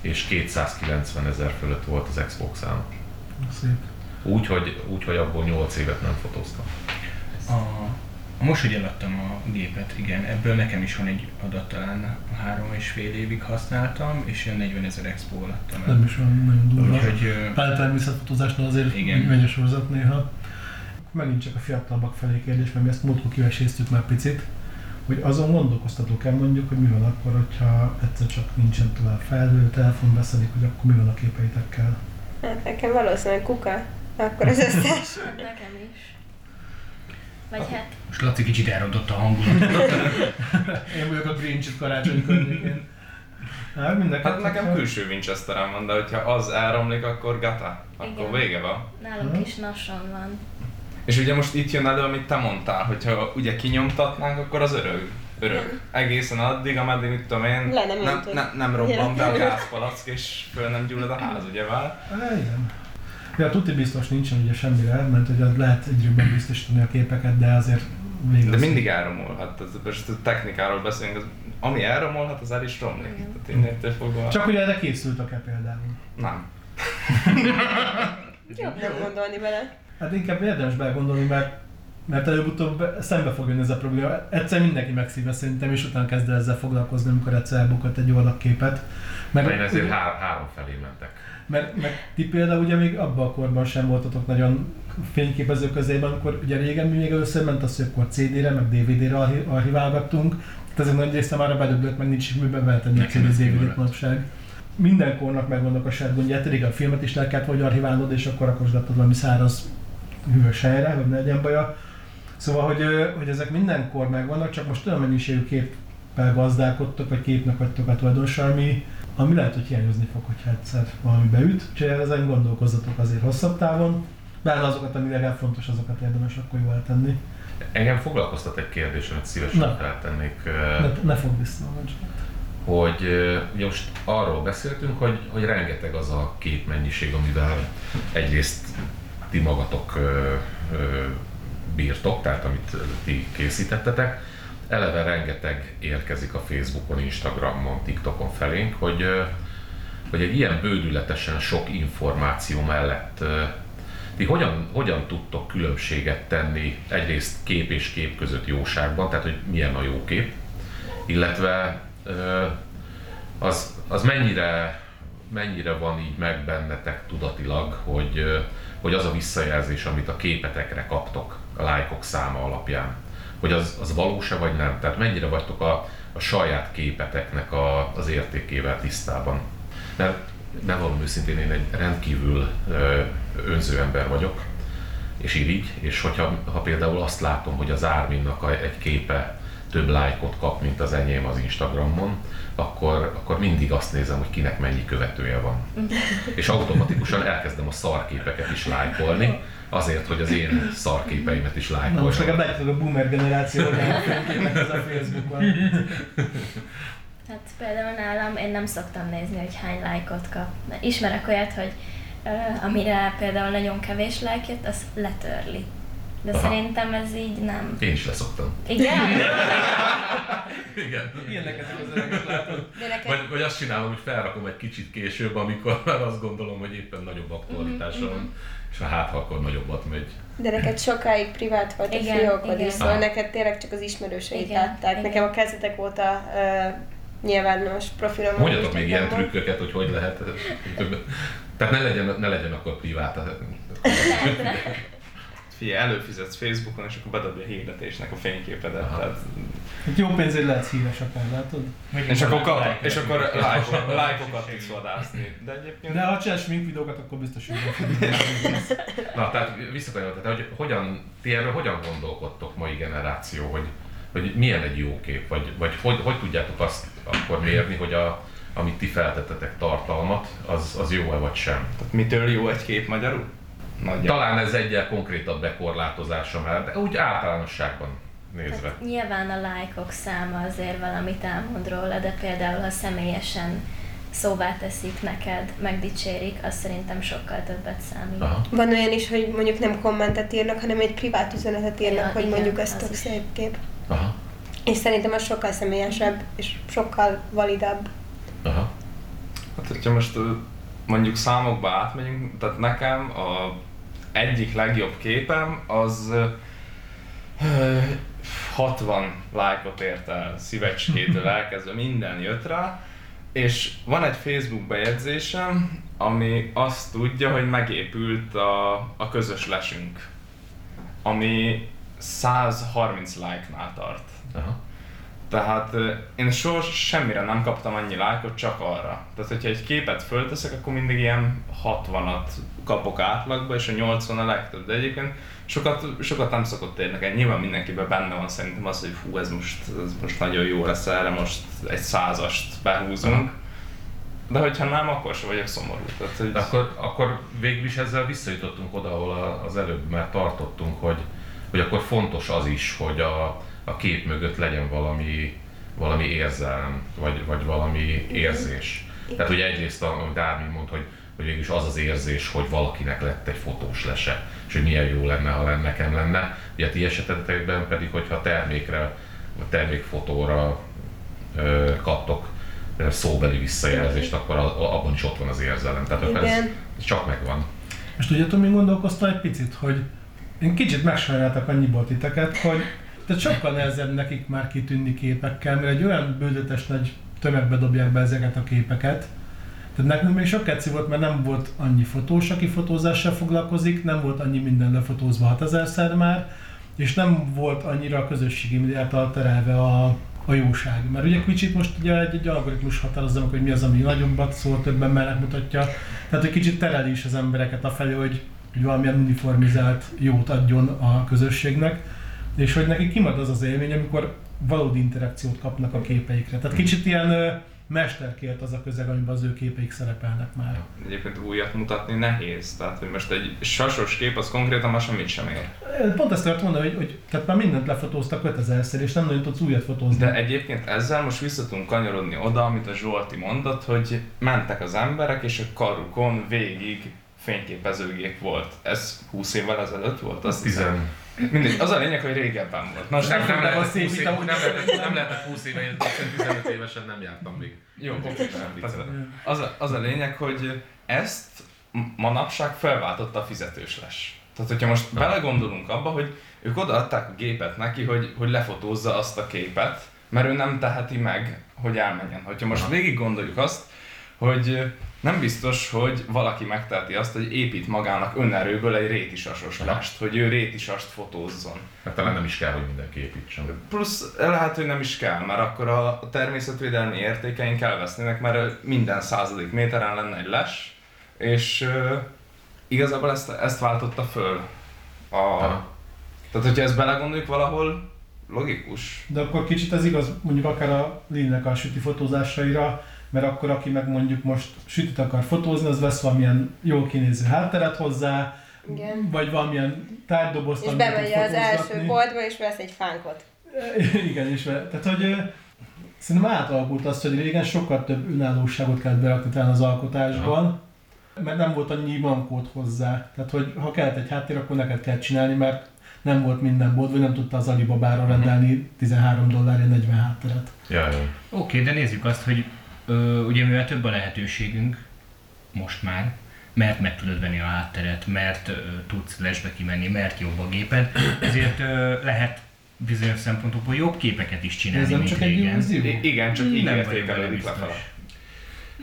Speaker 5: és 290 ezer fölött volt az Xbox-án.
Speaker 1: Szép.
Speaker 5: Úgyhogy úgy, hogy abból 8 évet nem fotóztam.
Speaker 2: A, most, hogy eladtam a gépet, igen, ebből nekem is van egy adat talán a három és fél évig használtam, és ilyen 40 ezer expo adtam el.
Speaker 1: Nem is olyan nagyon durva.
Speaker 2: Úgyhogy
Speaker 1: Pár természetfotózásnál azért
Speaker 2: Igen.
Speaker 1: megy a sorozat néha. Megint csak a fiatalabbak felé kérdés, mert mi ezt múltkor kiveséztük már picit, hogy azon gondolkoztatok el mondjuk, hogy mi van akkor, hogyha egyszer csak nincsen tovább felhő, telefon beszedik, hogy akkor mi van a képeitekkel.
Speaker 6: Hát nekem valószínűleg kuka. Akkor az összes.
Speaker 4: Nekem is. Vagy hát,
Speaker 2: Most Laci kicsit elrontotta a hangulatot.
Speaker 1: Én vagyok a Grinch karácsony környékén. Hát, mind a
Speaker 3: Hát nekem külső Winchesterem van, de hogyha az elromlik, akkor gata. Akkor
Speaker 4: Igen.
Speaker 3: vége van.
Speaker 4: nálunk is nason van.
Speaker 3: És ugye most itt jön elő, amit te mondtál, hogyha ugye kinyomtatnánk, akkor az örök. Örök. Egészen addig, ameddig, mit tudom én,
Speaker 6: Le nem
Speaker 3: nem,
Speaker 6: nyomtad.
Speaker 3: nem, robban be a gázpalack, és föl nem gyullad a ház, ugye vár?
Speaker 1: Igen. Ja, tuti biztos nincsen ugye semmire, mert ugye lehet egyről biztosítani a képeket, de azért még
Speaker 3: De
Speaker 1: az-
Speaker 3: mindig elromolhat, ez most a technikáról beszélünk, az, ami elromolhat, az el is romlik. Tehát innentől fogva...
Speaker 1: Csak hogy erre készültek-e például?
Speaker 3: Nem.
Speaker 6: Jobb nem gondolni bele.
Speaker 1: Hát inkább érdemes belegondolni, mert, mert előbb-utóbb be- szembe fog jönni ez a probléma. Egyszer mindenki megszívja szerintem, és utána kezd el ezzel foglalkozni, amikor egyszer elbukott egy jó képet.
Speaker 5: Mert én ezért há- három felé mentek.
Speaker 1: Mert, mert ti például ugye még abban a korban sem voltatok nagyon fényképező közében, amikor ugye régen mi még először ment az, hogy akkor CD-re, meg DVD-re archi- archiválgattunk, tehát ezek nagy része már bedöglött, meg nincs is miben beletenni a CD DVD-t manapság. Minden kornak megvannak a saját gondját, régen a filmet is le kellett vagy archiválnod, és akkor rakosgattad valami száraz hűvös helyre, hogy ne legyen baja. Szóval, hogy, hogy ezek mindenkor megvannak, csak most olyan mennyiségű képpel gazdálkodtok, vagy képnek vagytok a tulajdonosa, ami, ami lehet, hogy hiányozni fog, hogyha egyszer valami beüt. Úgyhogy ezen gondolkozzatok azért hosszabb távon. Bár azokat, ami legalább fontos, azokat érdemes akkor jól tenni.
Speaker 5: Engem foglalkoztat egy kérdés, amit szívesen feltennék,
Speaker 1: Ne, ne fogd vissza
Speaker 5: hogy ugye most arról beszéltünk, hogy, hogy rengeteg az a képmennyiség, amivel egyrészt ti magatok ö, bírtok, tehát amit ti készítettetek, eleve rengeteg érkezik a Facebookon, Instagramon, TikTokon felénk, hogy, hogy egy ilyen bődületesen sok információ mellett ö, ti hogyan, hogyan tudtok különbséget tenni egyrészt kép és kép között jóságban, tehát hogy milyen a jó kép, illetve az, az mennyire, mennyire van így meg bennetek tudatilag, hogy, hogy az a visszajelzés, amit a képetekre kaptok a lájkok száma alapján, hogy az, az valós-e vagy nem? Tehát mennyire vagytok a, a saját képeteknek a, az értékével tisztában? Mert bevallom őszintén, én egy rendkívül ö, önző ember vagyok, és irigy, és hogyha ha például azt látom, hogy az Árminnak egy képe több lájkot kap, mint az enyém az Instagramon, akkor, akkor mindig azt nézem, hogy kinek mennyi követője van. És automatikusan elkezdem a szarképeket is lájkolni, azért, hogy az én szarképeimet is
Speaker 1: Na most legalább látjátok a boomer generáció, hogy a fényképek ez a Facebookon.
Speaker 4: Hát például nálam én nem szoktam nézni, hogy hány lájkot kap. Mert Ismerek olyat, hogy uh, amire például nagyon kevés lájk jött, az letörli. De
Speaker 5: Aha.
Speaker 4: szerintem ez így nem.
Speaker 5: Én is leszoktam.
Speaker 4: Igen?
Speaker 5: Igen.
Speaker 1: Ilyenek ezek az öregek látod.
Speaker 6: Neked
Speaker 5: Vagy, vagy azt csinálom, hogy felrakom egy kicsit később, amikor már azt gondolom, hogy éppen nagyobb aktualitása van, és ha hát, ha akkor nagyobbat megy.
Speaker 6: De neked sokáig privát volt a
Speaker 4: Igen,
Speaker 6: fiókod
Speaker 4: igen.
Speaker 6: is, szóval neked tényleg csak az ismerőseid
Speaker 4: Igen,
Speaker 6: látták.
Speaker 4: igen.
Speaker 6: Nekem a kezdetek óta uh, nyilvános profilom.
Speaker 5: Mondjatok még ilyen trükköket, hogy hogy lehet. Tehát ne legyen, ne legyen akkor privát.
Speaker 3: Figyelj, előfizetsz Facebookon, és akkor bedobja a hirdetésnek a fényképedet.
Speaker 5: Aha.
Speaker 3: Tehát,
Speaker 1: Hát jó pénzért lehetsz híres akár, látod?
Speaker 3: és akkor, kap, és akkor lájkok, lájkokat tudsz vadászni. De egyébként...
Speaker 1: De ha csinálsz smink videókat, akkor biztos, hogy
Speaker 5: Na, tehát visszakanyarodva, tehát hogy hogyan, ti erről hogyan gondolkodtok mai generáció, hogy, hogy milyen egy jó kép, vagy, vagy hogy, hogy tudjátok azt akkor mérni, hogy a, amit ti feltettetek tartalmat, az, az jó-e vagy sem?
Speaker 3: Tehát mitől jó egy kép magyarul? Nagyjából.
Speaker 5: Talán ez egyel konkrétabb bekorlátozása már, de úgy általánosságban nézve.
Speaker 4: Hát nyilván a lájkok száma azért valamit elmond róla, de például ha személyesen szóvá teszik neked, megdicsérik, az szerintem sokkal többet számít.
Speaker 5: Aha.
Speaker 6: Van olyan is, hogy mondjuk nem kommentet írnak, hanem egy privát üzenetet írnak,
Speaker 4: Ja,
Speaker 6: hogy
Speaker 4: igen,
Speaker 6: mondjuk ez tök
Speaker 4: is.
Speaker 6: szép kép.
Speaker 5: Aha.
Speaker 6: És szerintem az sokkal személyesebb, és sokkal validabb.
Speaker 5: Aha.
Speaker 3: Hát, hogyha most mondjuk számokba átmegyünk, tehát nekem a egyik legjobb képem az ö, ö, 60 lájkot ért el szívecskétől elkezdve, minden jött rá, és van egy Facebook bejegyzésem, ami azt tudja, hogy megépült a, a közös lesünk, ami 130 like-nál tart.
Speaker 5: Aha.
Speaker 3: Tehát én soha semmire nem kaptam annyi lájkot, csak arra. Tehát, hogyha egy képet fölteszek, akkor mindig ilyen 60-at kapok átlagba, és a 80 a legtöbb. De egyébként sokat, sokat nem szokott érdekelni. Nyilván mindenkiben benne van szerintem az, hogy fú, ez most, ez most nagyon jó lesz, erre most egy százast behúzunk. De hogyha nem, akkor sem vagyok szomorú. Tehát, hogy...
Speaker 5: De akkor, akkor végül is ezzel visszajutottunk oda, ahol az előbb már tartottunk, hogy, hogy akkor fontos az is, hogy a, a kép mögött legyen valami, valami érzelem, vagy, vagy valami érzés. Tehát ugye egyrészt, amit Ármin mond, hogy, hogy végülis az az érzés, hogy valakinek lett egy fotós lese, és hogy milyen jó lenne, ha lenne, nekem lenne. Ugye a ti esetetekben pedig, hogyha termékre, vagy termékfotóra ö, kaptok szóbeli visszajelzést, akkor abban is ott van az érzelem. Tehát Igen. ez, ez csak megvan.
Speaker 1: És tudjátok, mi gondolkoztam egy picit, hogy én kicsit megsajnáltak annyiból titeket, hogy tehát sokkal nehezebb nekik már kitűnni képekkel, mert egy olyan bődetes nagy tömegbe dobják be ezeket a képeket. Tehát nekünk még sok keci volt, mert nem volt annyi fotós, aki fotózással foglalkozik, nem volt annyi minden lefotózva 6000-szer már, és nem volt annyira a közösségi médiát terelve a, a jóság. Mert ugye kicsit most ugye egy, egy algoritmus határozza hogy mi az, ami nagyobbat szól, többen mellett mutatja. Tehát egy kicsit tereli is az embereket afelé, hogy, hogy valamilyen uniformizált jót adjon a közösségnek és hogy neki kimad az az élmény, amikor valódi interakciót kapnak a képeikre. Tehát kicsit ilyen mesterkért az a közeg, amiben az ő képeik szerepelnek már.
Speaker 3: Egyébként újat mutatni nehéz, tehát hogy most egy sasos kép az konkrétan már semmit sem ér.
Speaker 1: Pont ezt akartam mondani, hogy, hogy tehát már mindent lefotóztak 5000 és nem nagyon tudsz újat fotózni.
Speaker 3: De egyébként ezzel most vissza tudunk kanyarodni oda, amit a Zsolti mondott, hogy mentek az emberek, és a karukon végig fényképezőgép volt. Ez 20 évvel ezelőtt volt?
Speaker 5: Az 10.
Speaker 3: Mindegy, az a lényeg, hogy régebben volt.
Speaker 5: Nos, nem, nem, lehetett 20 év, nem, lehetett, nem lehetett 20 éve, én 15 évesen nem jártam még.
Speaker 3: Jó, oké, az, az, a, az a lényeg, hogy ezt manapság felváltotta a fizetős les. Tehát, hogyha most belegondolunk abba, hogy ők odaadták a gépet neki, hogy, hogy lefotózza azt a képet, mert ő nem teheti meg, hogy elmenjen. Hogyha most végig gondoljuk azt, hogy nem biztos, hogy valaki megteheti azt, hogy épít magának önerőből egy rétisasos lest, hogy ő rétisast fotózzon.
Speaker 5: Hát talán nem is kell, hogy mindenki építsen.
Speaker 3: Plusz lehet, hogy nem is kell, mert akkor a természetvédelmi értékeink elvesznének, mert minden századik méteren lenne egy les, és uh, igazából ezt, ezt váltotta föl. A, Aha. tehát, hogyha ezt belegondoljuk valahol, logikus.
Speaker 1: De akkor kicsit ez igaz, mondjuk akár a Lénynek a süti fotózásaira, mert akkor aki meg mondjuk most sütit akar fotózni, az vesz valamilyen jól kinéző hátteret hozzá, Igen. vagy valamilyen tárgydobozt,
Speaker 6: És bemegy az első boltba, és vesz egy fánkot.
Speaker 1: Igen, és tehát hogy szerintem átalakult azt, hogy régen sokkal több önállóságot kellett berakni talán az alkotásban, Aha. mert nem volt annyi mankót hozzá. Tehát, hogy ha kellett egy háttér, akkor neked kell csinálni, mert nem volt minden bolt, vagy nem tudta az Alibabára mhm. rendelni 13 dollárért 40 hátteret.
Speaker 5: Ja, ja.
Speaker 2: Oké, okay, de nézzük azt, hogy ugye mivel több a lehetőségünk, most már, mert meg tudod venni a hátteret, mert tudsz lesbe kimenni, mert jobb a géped, ezért lehet bizonyos szempontokból jobb képeket is csinálni, Ez nem mint csak régen.
Speaker 3: Egy igen, csak így értékelődik lefele.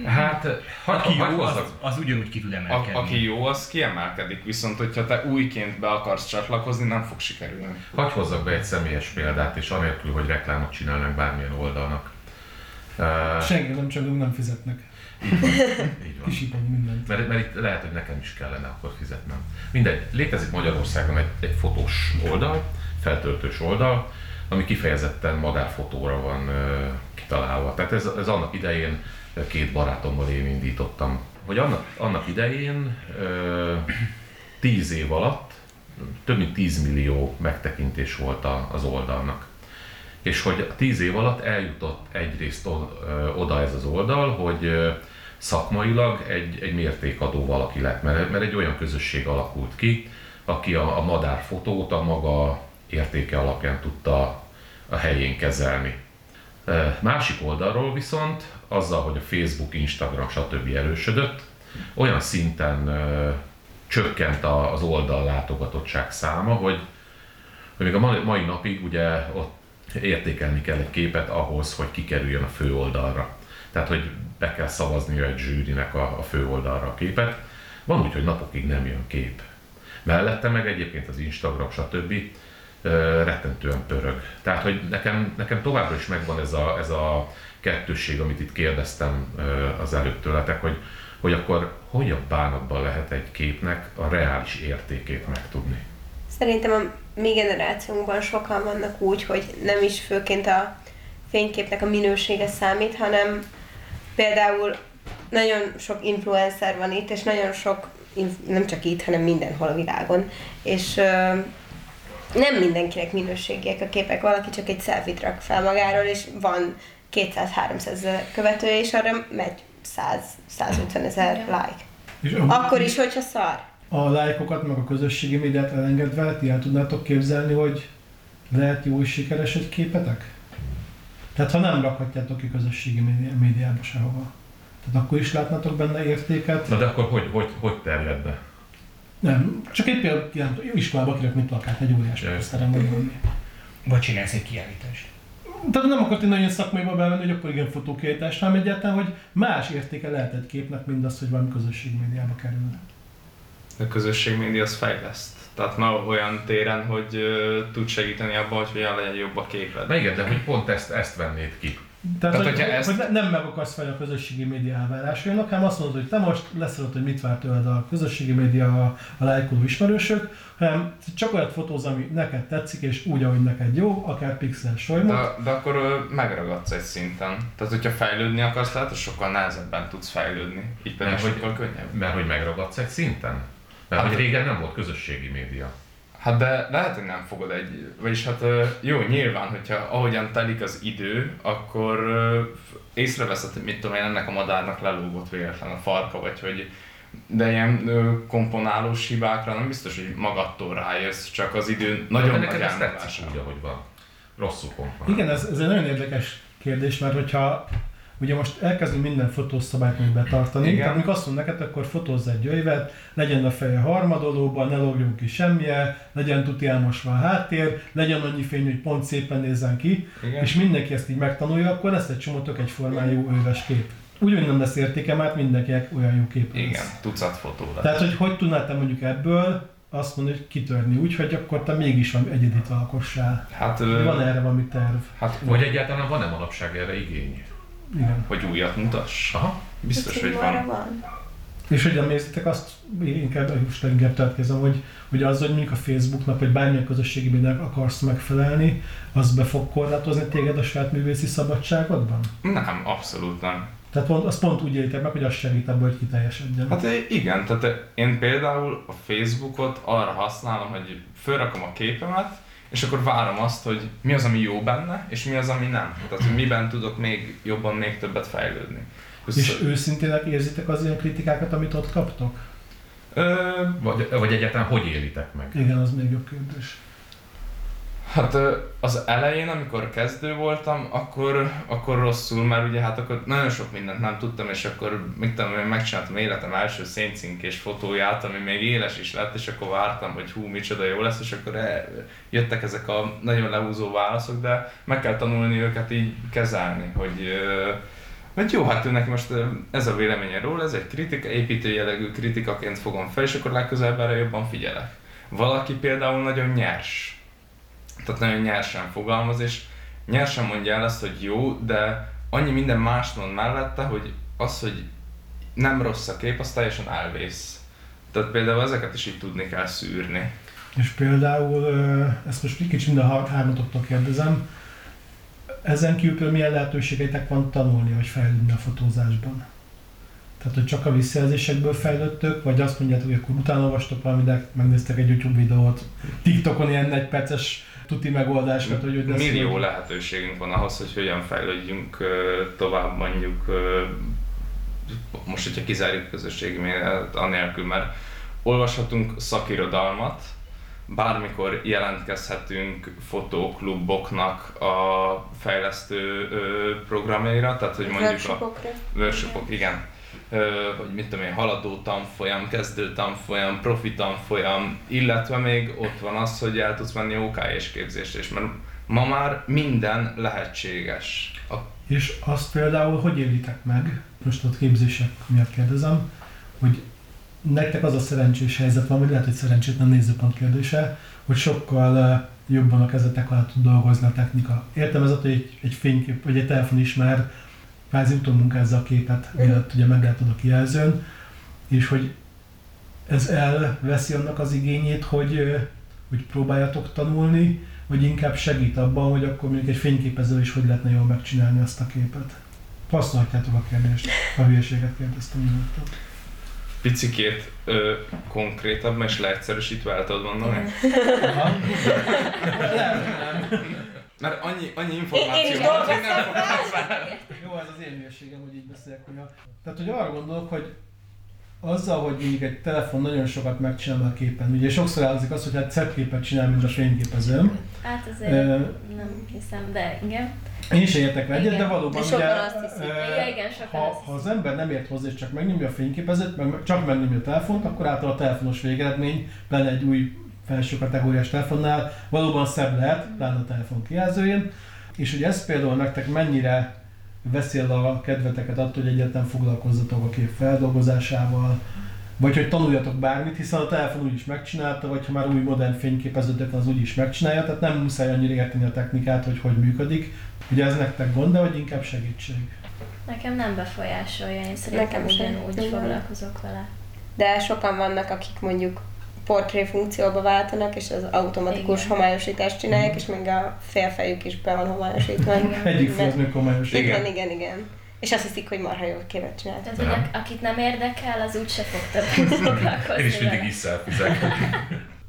Speaker 2: Hát, ha, aki jó, az, az ugyanúgy ki tud emelkedni.
Speaker 3: A, aki jó, az kiemelkedik, viszont hogyha te újként be akarsz csatlakozni, nem fog sikerülni.
Speaker 5: Hagy hozzak be egy személyes példát, és anélkül, hogy reklámot csinálnak bármilyen oldalnak.
Speaker 1: Uh, Senki nem csak nem fizetnek.
Speaker 5: Így van. Így van.
Speaker 1: Kisipom mindent.
Speaker 5: Mert, mert itt lehet, hogy nekem is kellene akkor fizetnem. Mindegy, létezik Magyarországon egy, egy fotós oldal, feltöltős oldal, ami kifejezetten madárfotóra van uh, kitalálva. Tehát ez, ez annak idején két barátommal én indítottam. Hogy annak, annak idején uh, tíz év alatt több mint 10 millió megtekintés volt a, az oldalnak és hogy tíz év alatt eljutott egyrészt oda ez az oldal, hogy szakmailag egy, egy mértékadó valaki lett, mert, mert egy olyan közösség alakult ki, aki a, a madárfotót a maga értéke alapján tudta a helyén kezelni. Másik oldalról viszont azzal, hogy a Facebook, Instagram, stb. erősödött, olyan szinten ö, csökkent az oldal látogatottság száma, hogy, hogy még a mai napig ugye ott értékelni kell egy képet ahhoz, hogy kikerüljön a főoldalra. Tehát, hogy be kell szavazni egy zsűrinek a, a főoldalra a képet. Van úgy, hogy napokig nem jön kép. Mellette meg egyébként az Instagram, stb. rettentően pörög. Tehát, hogy nekem, nekem továbbra is megvan ez a, ez a kettősség, amit itt kérdeztem az előtt tőletek, hogy, hogy akkor hogy a bánatban lehet egy képnek a reális értékét megtudni.
Speaker 6: Szerintem a mi generációnkban sokan vannak úgy, hogy nem is főként a fényképnek a minősége számít, hanem például nagyon sok influencer van itt, és nagyon sok, nem csak itt, hanem mindenhol a világon, és nem mindenkinek minőségiek a képek, valaki csak egy selfie rak fel magáról, és van 200-300 ezer követője, és arra megy 100-150 ezer like. Akkor is, hogyha szar.
Speaker 1: A lájkokat, meg a közösségi médiát elengedve, ti el tudnátok képzelni, hogy lehet jó és sikeres egy képetek? Tehát ha nem rakhatjátok ki közösségi médi- médiába sehova. Tehát akkor is látnátok benne értéket?
Speaker 5: Na de akkor hogy, hogy, hogy terjed be?
Speaker 1: Nem, csak egy például nem iskolába kirakni plakát egy óriás
Speaker 5: Ja.
Speaker 1: poszteren vagy valami.
Speaker 2: Vagy csinálsz egy kiállítást.
Speaker 1: Tehát nem akartam nagyon szakmaiba bevenni, hogy akkor igen fotókiállítás, hanem egyáltalán, hogy más értéke lehet egy képnek, mint az, hogy valami közösségi médiába kerül.
Speaker 3: A közösségmédia az fejleszt. Tehát már olyan téren, hogy ö, tud segíteni abban, hogy hogyan legyen jobb a képed.
Speaker 5: Na igen, de hogy pont ezt, ezt vennéd ki.
Speaker 1: Tehát,
Speaker 3: Tehát,
Speaker 1: hogy, ezt... hogy ne- nem meg akarsz fel a közösségi média elvárásainak, hanem azt mondod, hogy te most leszarod, hogy mit vár tőled a közösségi média, a, a lájkoló ismerősök, hanem csak olyat fotóz, ami neked tetszik, és úgy, ahogy neked jó, akár pixel solymot.
Speaker 3: De, de akkor ö, megragadsz egy szinten. Tehát, hogyha fejlődni akarsz, lehet, hogy sokkal nehezebben tudsz fejlődni. Így pedig
Speaker 5: Mert hogy-
Speaker 3: sokkal könnyebb.
Speaker 5: Mert hogy megragadsz egy szinten? Mert
Speaker 3: Hát-
Speaker 5: hogy régen nem volt közösségi média.
Speaker 3: Hát de lehet, hogy nem fogod egy, vagyis hát jó, nyilván, hogyha ahogyan telik az idő, akkor észreveszed, hogy mit tudom én, ennek a madárnak lelógott véletlen a farka, vagy hogy de ilyen komponálós hibákra nem biztos, hogy magadtól rájössz, csak az idő nagyon
Speaker 5: de
Speaker 3: nagy
Speaker 5: neked ez tetszik úgy, ahogy van. Rosszul komponál.
Speaker 1: Igen, ez, ez egy nagyon érdekes kérdés, mert hogyha ugye most elkezdünk minden fotószabályt még betartani,
Speaker 3: Igen.
Speaker 1: tehát amikor azt mondom neked, akkor fotózz egy jöjvet, legyen a feje harmadolóban, ne lógjon ki semmije, legyen tuti elmosva a háttér, legyen annyi fény, hogy pont szépen nézzen ki,
Speaker 3: Igen.
Speaker 1: és mindenki ezt így megtanulja, akkor lesz egy csomó tök egyformán jó öves kép. Ugyanúgy nem lesz értéke, mert mindenkinek olyan jó kép lesz.
Speaker 3: Igen, tucat fotó lesz.
Speaker 1: Tehát, hogy hogy tudnál te mondjuk ebből azt mondani, hogy kitörni úgy, hogy akkor te mégis van egyedit alkossál.
Speaker 3: Hát,
Speaker 1: Van erre valami terv?
Speaker 3: hát
Speaker 5: Vagy egyáltalán van-e manapság erre igény?
Speaker 1: Igen.
Speaker 3: hogy újat mutass.
Speaker 5: Aha.
Speaker 3: Biztos, hogy
Speaker 6: Arra
Speaker 3: van.
Speaker 6: van.
Speaker 1: És hogy nem érzitek azt, inkább, most inkább tehetkezem, hogy, hogy az, hogy mondjuk a Facebooknak, vagy bármilyen közösségi médiának akarsz megfelelni, az be fog korlátozni téged a saját művészi szabadságodban?
Speaker 3: Nem, abszolút nem.
Speaker 1: Tehát pont, azt pont úgy élitek meg, hogy az segít abban, hogy kiteljesedjen.
Speaker 3: Hát igen, tehát én például a Facebookot arra használom, hogy fölrakom a képemet, és akkor várom azt, hogy mi az, ami jó benne, és mi az, ami nem. Tehát, hogy miben tudok még jobban, még többet fejlődni.
Speaker 1: és őszintének érzitek az ilyen kritikákat, amit ott kaptok?
Speaker 3: Ö,
Speaker 5: Vagy, vagy egyáltalán hogy élitek meg?
Speaker 1: Igen, az még jobb kérdés.
Speaker 3: Hát az elején, amikor kezdő voltam, akkor, akkor rosszul, mert ugye hát akkor nagyon sok mindent nem tudtam, és akkor mit tudom, én megcsináltam életem első széncinkés fotóját, ami még éles is lett, és akkor vártam, hogy hú, micsoda jó lesz, és akkor jöttek ezek a nagyon lehúzó válaszok, de meg kell tanulni őket így kezelni, hogy hogy jó, hát ő most ez a véleménye róla, ez egy kritika, építő jellegű kritikaként fogom fel, és akkor legközelebb erre jobban figyelek. Valaki például nagyon nyers, tehát nagyon nyersen fogalmaz, és nyersen mondja el azt, hogy jó, de annyi minden más mond mellette, hogy az, hogy nem rossz a kép, az teljesen elvész. Tehát például ezeket is így tudni kell szűrni.
Speaker 1: És például, ezt most egy kicsit mind a hár- hármatoktól kérdezem, ezen kívül milyen lehetőségeitek van tanulni, vagy fejlődni a fotózásban? Tehát, hogy csak a visszajelzésekből fejlődtök, vagy azt mondjátok, hogy akkor utána olvastok valamit, megnéztek egy YouTube videót, TikTokon ilyen egy perces tuti megoldásokat, hogy hogy
Speaker 3: Millió
Speaker 1: jó.
Speaker 3: lehetőségünk van ahhoz, hogy hogyan fejlődjünk tovább mondjuk, most hogyha kizárjuk a közösségi médiát, anélkül, mert olvashatunk szakirodalmat, bármikor jelentkezhetünk fotókluboknak a fejlesztő programjaira, tehát hogy mondjuk a workshopok, igen. Hogy mit tudom én, haladó tanfolyam, kezdő tanfolyam, profi tanfolyam, illetve még ott van az, hogy el tudsz menni OKS képzésre is, mert ma már minden lehetséges. A,
Speaker 1: És azt például hogy élitek meg, most ott képzések miatt kérdezem, hogy nektek az a szerencsés helyzet van, vagy lehet, hogy szerencsétlen nézőpont kérdése, hogy sokkal jobban a kezetek alatt tud dolgozni a technika. Értem ez, hogy egy, egy fénykép, vagy egy telefon ismer, kvázi utómunkázza a képet, mielőtt ugye meglátod a kijelzőn, és hogy ez elveszi annak az igényét, hogy, hogy próbáljatok tanulni, vagy inkább segít abban, hogy akkor mondjuk egy fényképező is hogy lehetne jól megcsinálni azt a képet. Használhatjátok a kérdést, a hülyeséget kérdeztem nyugodtan.
Speaker 3: Picikét ö, konkrétabb és leegyszerűsítve el tudod mondani?
Speaker 1: Aha.
Speaker 3: Mert annyi, annyi
Speaker 6: Én,
Speaker 3: információ
Speaker 6: én is
Speaker 3: van, hogy nem fogom
Speaker 1: Jó, ez az én hülyeségem, hogy így beszélek. Hogy a... Tehát, hogy arra gondolok, hogy azzal, hogy mondjuk egy telefon nagyon sokat megcsinál a képen, ugye sokszor elhangzik az, hogy hát szebb képet csinál, mint a fényképezőm.
Speaker 4: Hát azért
Speaker 1: Ö,
Speaker 4: nem hiszem, de igen.
Speaker 1: Én sem értek vele egyet, de valóban
Speaker 6: De
Speaker 1: ugye,
Speaker 6: azt hiszik.
Speaker 4: Igen, igen, sokan
Speaker 1: ha,
Speaker 4: azt
Speaker 1: ha az ember nem ért hozzá, és csak megnyomja a fényképezőt, meg csak megnyomja a telefont, akkor által a telefonos végeredmény, benne egy új felső kategóriás telefonnál valóban szebb lehet, pláne a telefon kijelzőjén. És hogy ez például nektek mennyire veszi el a kedveteket attól, hogy egyáltalán foglalkozzatok a kép feldolgozásával, vagy hogy tanuljatok bármit, hiszen a telefon úgyis megcsinálta, vagy ha már új modern fényképezőtek van, az úgyis megcsinálja, tehát nem muszáj annyira érteni a technikát, hogy hogy működik. Ugye ez nektek gond, de vagy inkább segítség?
Speaker 4: Nekem nem befolyásolja, én szerintem
Speaker 6: Nekem sem.
Speaker 4: ugyanúgy
Speaker 6: Igen.
Speaker 4: foglalkozok vele.
Speaker 6: De sokan vannak, akik mondjuk portré funkcióba váltanak, és az automatikus
Speaker 4: Igen.
Speaker 6: homályosítást csinálják, és még a félfejük is be van homályosítva.
Speaker 1: Egyik még komolyos.
Speaker 3: Igen.
Speaker 6: Igen, igen. És azt hiszik, hogy marha jó képet csinált.
Speaker 4: Tehát, hogy
Speaker 5: Nem.
Speaker 4: ak- akit nem érdekel, az úgyse fog többet foglalkozni
Speaker 5: Én is mindig is szelfizek.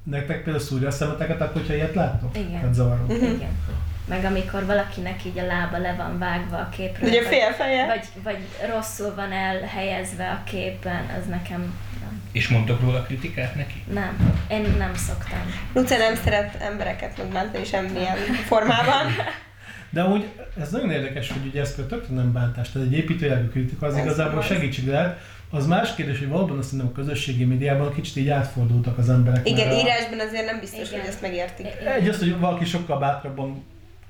Speaker 1: Nektek például szúrja a szemeteket, akkor, hogyha ilyet láttok?
Speaker 4: Igen.
Speaker 1: Tehát zavaró.
Speaker 4: Igen. Meg amikor valakinek így a lába le van vágva a képről,
Speaker 6: Ugye
Speaker 4: vagy,
Speaker 6: félfeje?
Speaker 4: vagy, vagy rosszul van elhelyezve a képen, az nekem nem.
Speaker 2: És mondtok róla kritikát neki?
Speaker 4: Nem, én nem szoktam.
Speaker 6: Luca nem szeret embereket megbántani semmilyen formában.
Speaker 1: De úgy ez nagyon érdekes, hogy ugye ez tökre nem bántás, tehát egy építőjelű kritika az
Speaker 6: Ez
Speaker 1: igazából
Speaker 6: az.
Speaker 1: segítség lehet. Az más kérdés, hogy valóban azt hiszem a közösségi médiában kicsit így átfordultak az emberek.
Speaker 6: Igen,
Speaker 1: a-
Speaker 6: írásban azért nem biztos,
Speaker 4: Igen.
Speaker 6: hogy ezt megértik.
Speaker 1: Egy az, hogy valaki sokkal bátrabban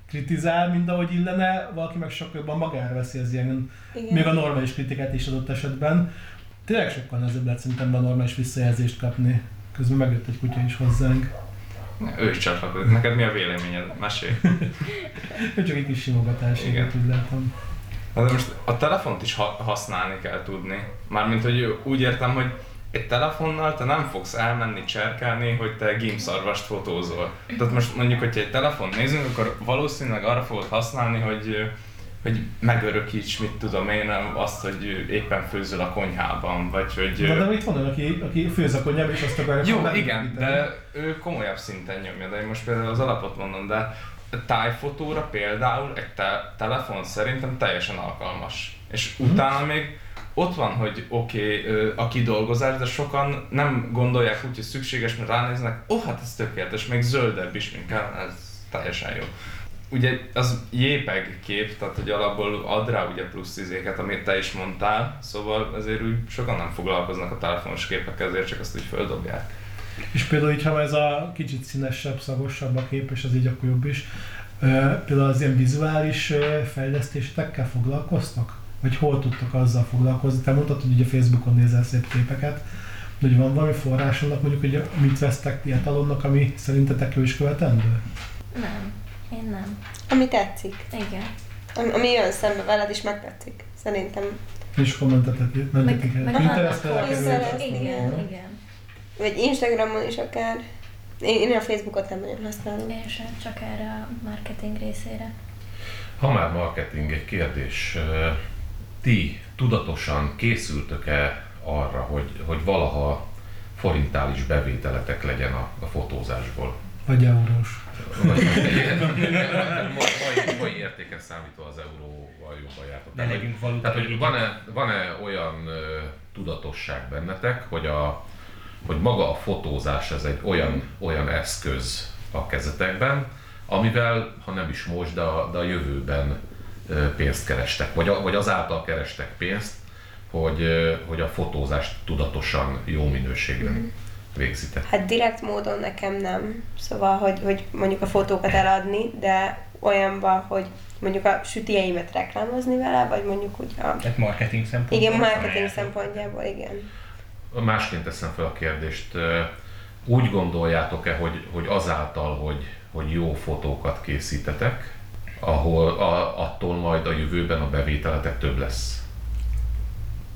Speaker 1: kritizál, mint ahogy illene, valaki meg sokkal jobban magára veszi az ilyen,
Speaker 6: Igen.
Speaker 1: még a normális kritikát is adott esetben. Tényleg sokkal nehezebb lehet szerintem a normális visszajelzést kapni. Közben megjött egy kutya is hozzánk.
Speaker 3: Ő is csatlakozik. Neked mi a véleményed? Mesélj.
Speaker 1: Ő csak egy kis simogatás,
Speaker 3: Igen.
Speaker 1: úgy látom.
Speaker 3: Na de most a telefont is ha- használni kell tudni. Mármint, hogy úgy értem, hogy egy telefonnal te nem fogsz elmenni cserkelni, hogy te gimszarvast fotózol. Tehát most mondjuk, hogyha egy telefon nézünk, akkor valószínűleg arra fogod használni, hogy hogy megörökíts, mit tudom én, azt, hogy éppen főzöl a konyhában, vagy hogy...
Speaker 1: Na, de itt van olyan, aki, aki főz a konyhába, és azt akarja
Speaker 3: Jó, igen, de ő komolyabb szinten nyomja, de én most például az alapot mondom, de tájfotóra például egy te- telefon szerintem teljesen alkalmas. És
Speaker 1: Mhm.
Speaker 3: utána még ott van, hogy oké, okay, a kidolgozás, de sokan nem gondolják úgy, hogy szükséges, mert ránéznek, ó, oh, hát ez tökéletes, még zöldebb is, mint kell, ez teljesen jó. Ugye az JPEG kép, tehát hogy alapból ad rá ugye plusz izéket, amit te is mondtál, szóval azért úgy sokan nem foglalkoznak a telefonos képekkel, ezért csak azt úgy földobják.
Speaker 1: És például ha ez a kicsit színesebb, szagosabb a kép, és az így akkor jobb is, például az ilyen vizuális ö, fejlesztésetekkel foglalkoztak? Vagy hol tudtok azzal foglalkozni? Te mondtad, hogy ugye Facebookon nézel szép képeket, de hogy van valami forrásonnak mondjuk, hogy mit vesztek fiatalonnak, ami szerintetek jó is követendő?
Speaker 4: Nem, én nem.
Speaker 6: Ami tetszik.
Speaker 4: Igen.
Speaker 6: Ami, ami jön szembe veled is megtetszik. Szerintem.
Speaker 1: És kommentetek, mentetek el. Pinterestre azt
Speaker 4: Igen, igen.
Speaker 6: Vagy Instagramon is akár. Én, én a Facebookot nem nagyon használom.
Speaker 4: Én sem, csak erre a marketing részére.
Speaker 5: Ha már marketing, egy kérdés. Ti tudatosan készültök-e arra, hogy, hogy valaha forintális bevételetek legyen a, a fotózásból?
Speaker 1: Vagy eurós.
Speaker 5: Mai, mai értéken számítva az euróval jobban jártok.
Speaker 2: Ne legyünk valuta.
Speaker 5: Tehát, hogy van-e, van-e olyan ö, tudatosság bennetek, hogy, a, hogy maga a fotózás ez egy olyan, olyan eszköz a kezetekben, amivel, ha nem is most, de a, de a jövőben pénzt kerestek, vagy, vagy azáltal kerestek pénzt, hogy, hogy a fotózást tudatosan jó minőségben végzitek.
Speaker 6: Hát direkt módon nekem nem. Szóval, hogy, hogy mondjuk a fotókat eladni, de olyanban, hogy mondjuk a sütieimet reklámozni vele, vagy mondjuk úgy a...
Speaker 2: Tehát marketing szempontból.
Speaker 6: Igen, marketing szempontjából, igen.
Speaker 5: másként teszem fel a kérdést. Úgy gondoljátok-e, hogy, hogy azáltal, hogy, hogy jó fotókat készítetek, ahol a, attól majd a jövőben a bevételetek több lesz?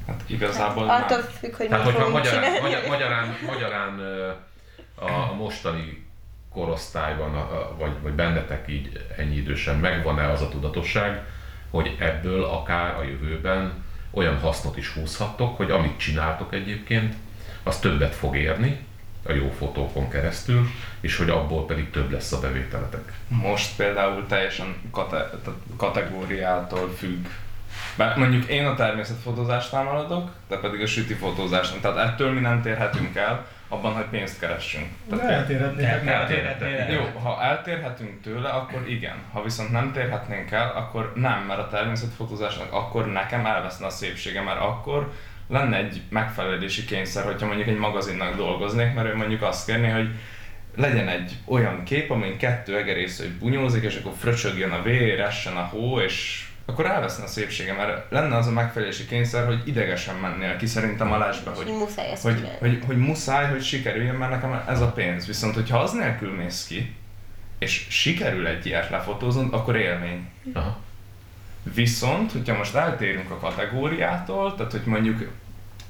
Speaker 3: Hát igazából
Speaker 6: Hát, attól függ, hogy
Speaker 5: Tehát, hogyha magyarán, magyar, magyarán, magyarán ö, a mostani korosztályban, a- a- vagy, vagy bennetek így ennyi idősen megvan-e az a tudatosság, hogy ebből akár a jövőben olyan hasznot is húzhattok, hogy amit csináltok egyébként, az többet fog érni a jó fotókon keresztül, és hogy abból pedig több lesz a bevételetek.
Speaker 3: Most például teljesen kate- kategóriától függ. Mert mondjuk én a természetfotózásnál maradok, te pedig a süti fotózásnál. Tehát ettől mi nem térhetünk el, abban, hogy pénzt keressünk.
Speaker 1: De
Speaker 3: Tehát
Speaker 1: eltérhetnék.
Speaker 2: Tehát nem
Speaker 5: eltérhettek.
Speaker 2: térhetnél el.
Speaker 3: Jó, ha eltérhetünk tőle, akkor igen. Ha viszont nem térhetnénk el, akkor nem, mert a természetfotózásnak akkor nekem elveszne a szépsége, mert akkor lenne egy megfelelési kényszer, hogyha mondjuk egy magazinnak dolgoznék, mert ő mondjuk azt kérné, hogy legyen egy olyan kép, amin kettő egerésző bunyózik, és akkor fröcsögjön a vér, essen a hó, és akkor elveszne a szépsége, mert lenne az a megfelelési kényszer, hogy idegesen mennél ki szerintem a lesbe, hogy
Speaker 6: Hogy muszáj ezt
Speaker 3: hogy,
Speaker 6: csinálni.
Speaker 3: hogy, hogy muszáj, hogy sikerüljön, mert nekem ez a pénz. Viszont, hogyha az nélkül mész ki, és sikerül egy ilyet lefotóznod, akkor élmény.
Speaker 5: Aha.
Speaker 3: Viszont, hogyha most eltérünk a kategóriától, tehát hogy mondjuk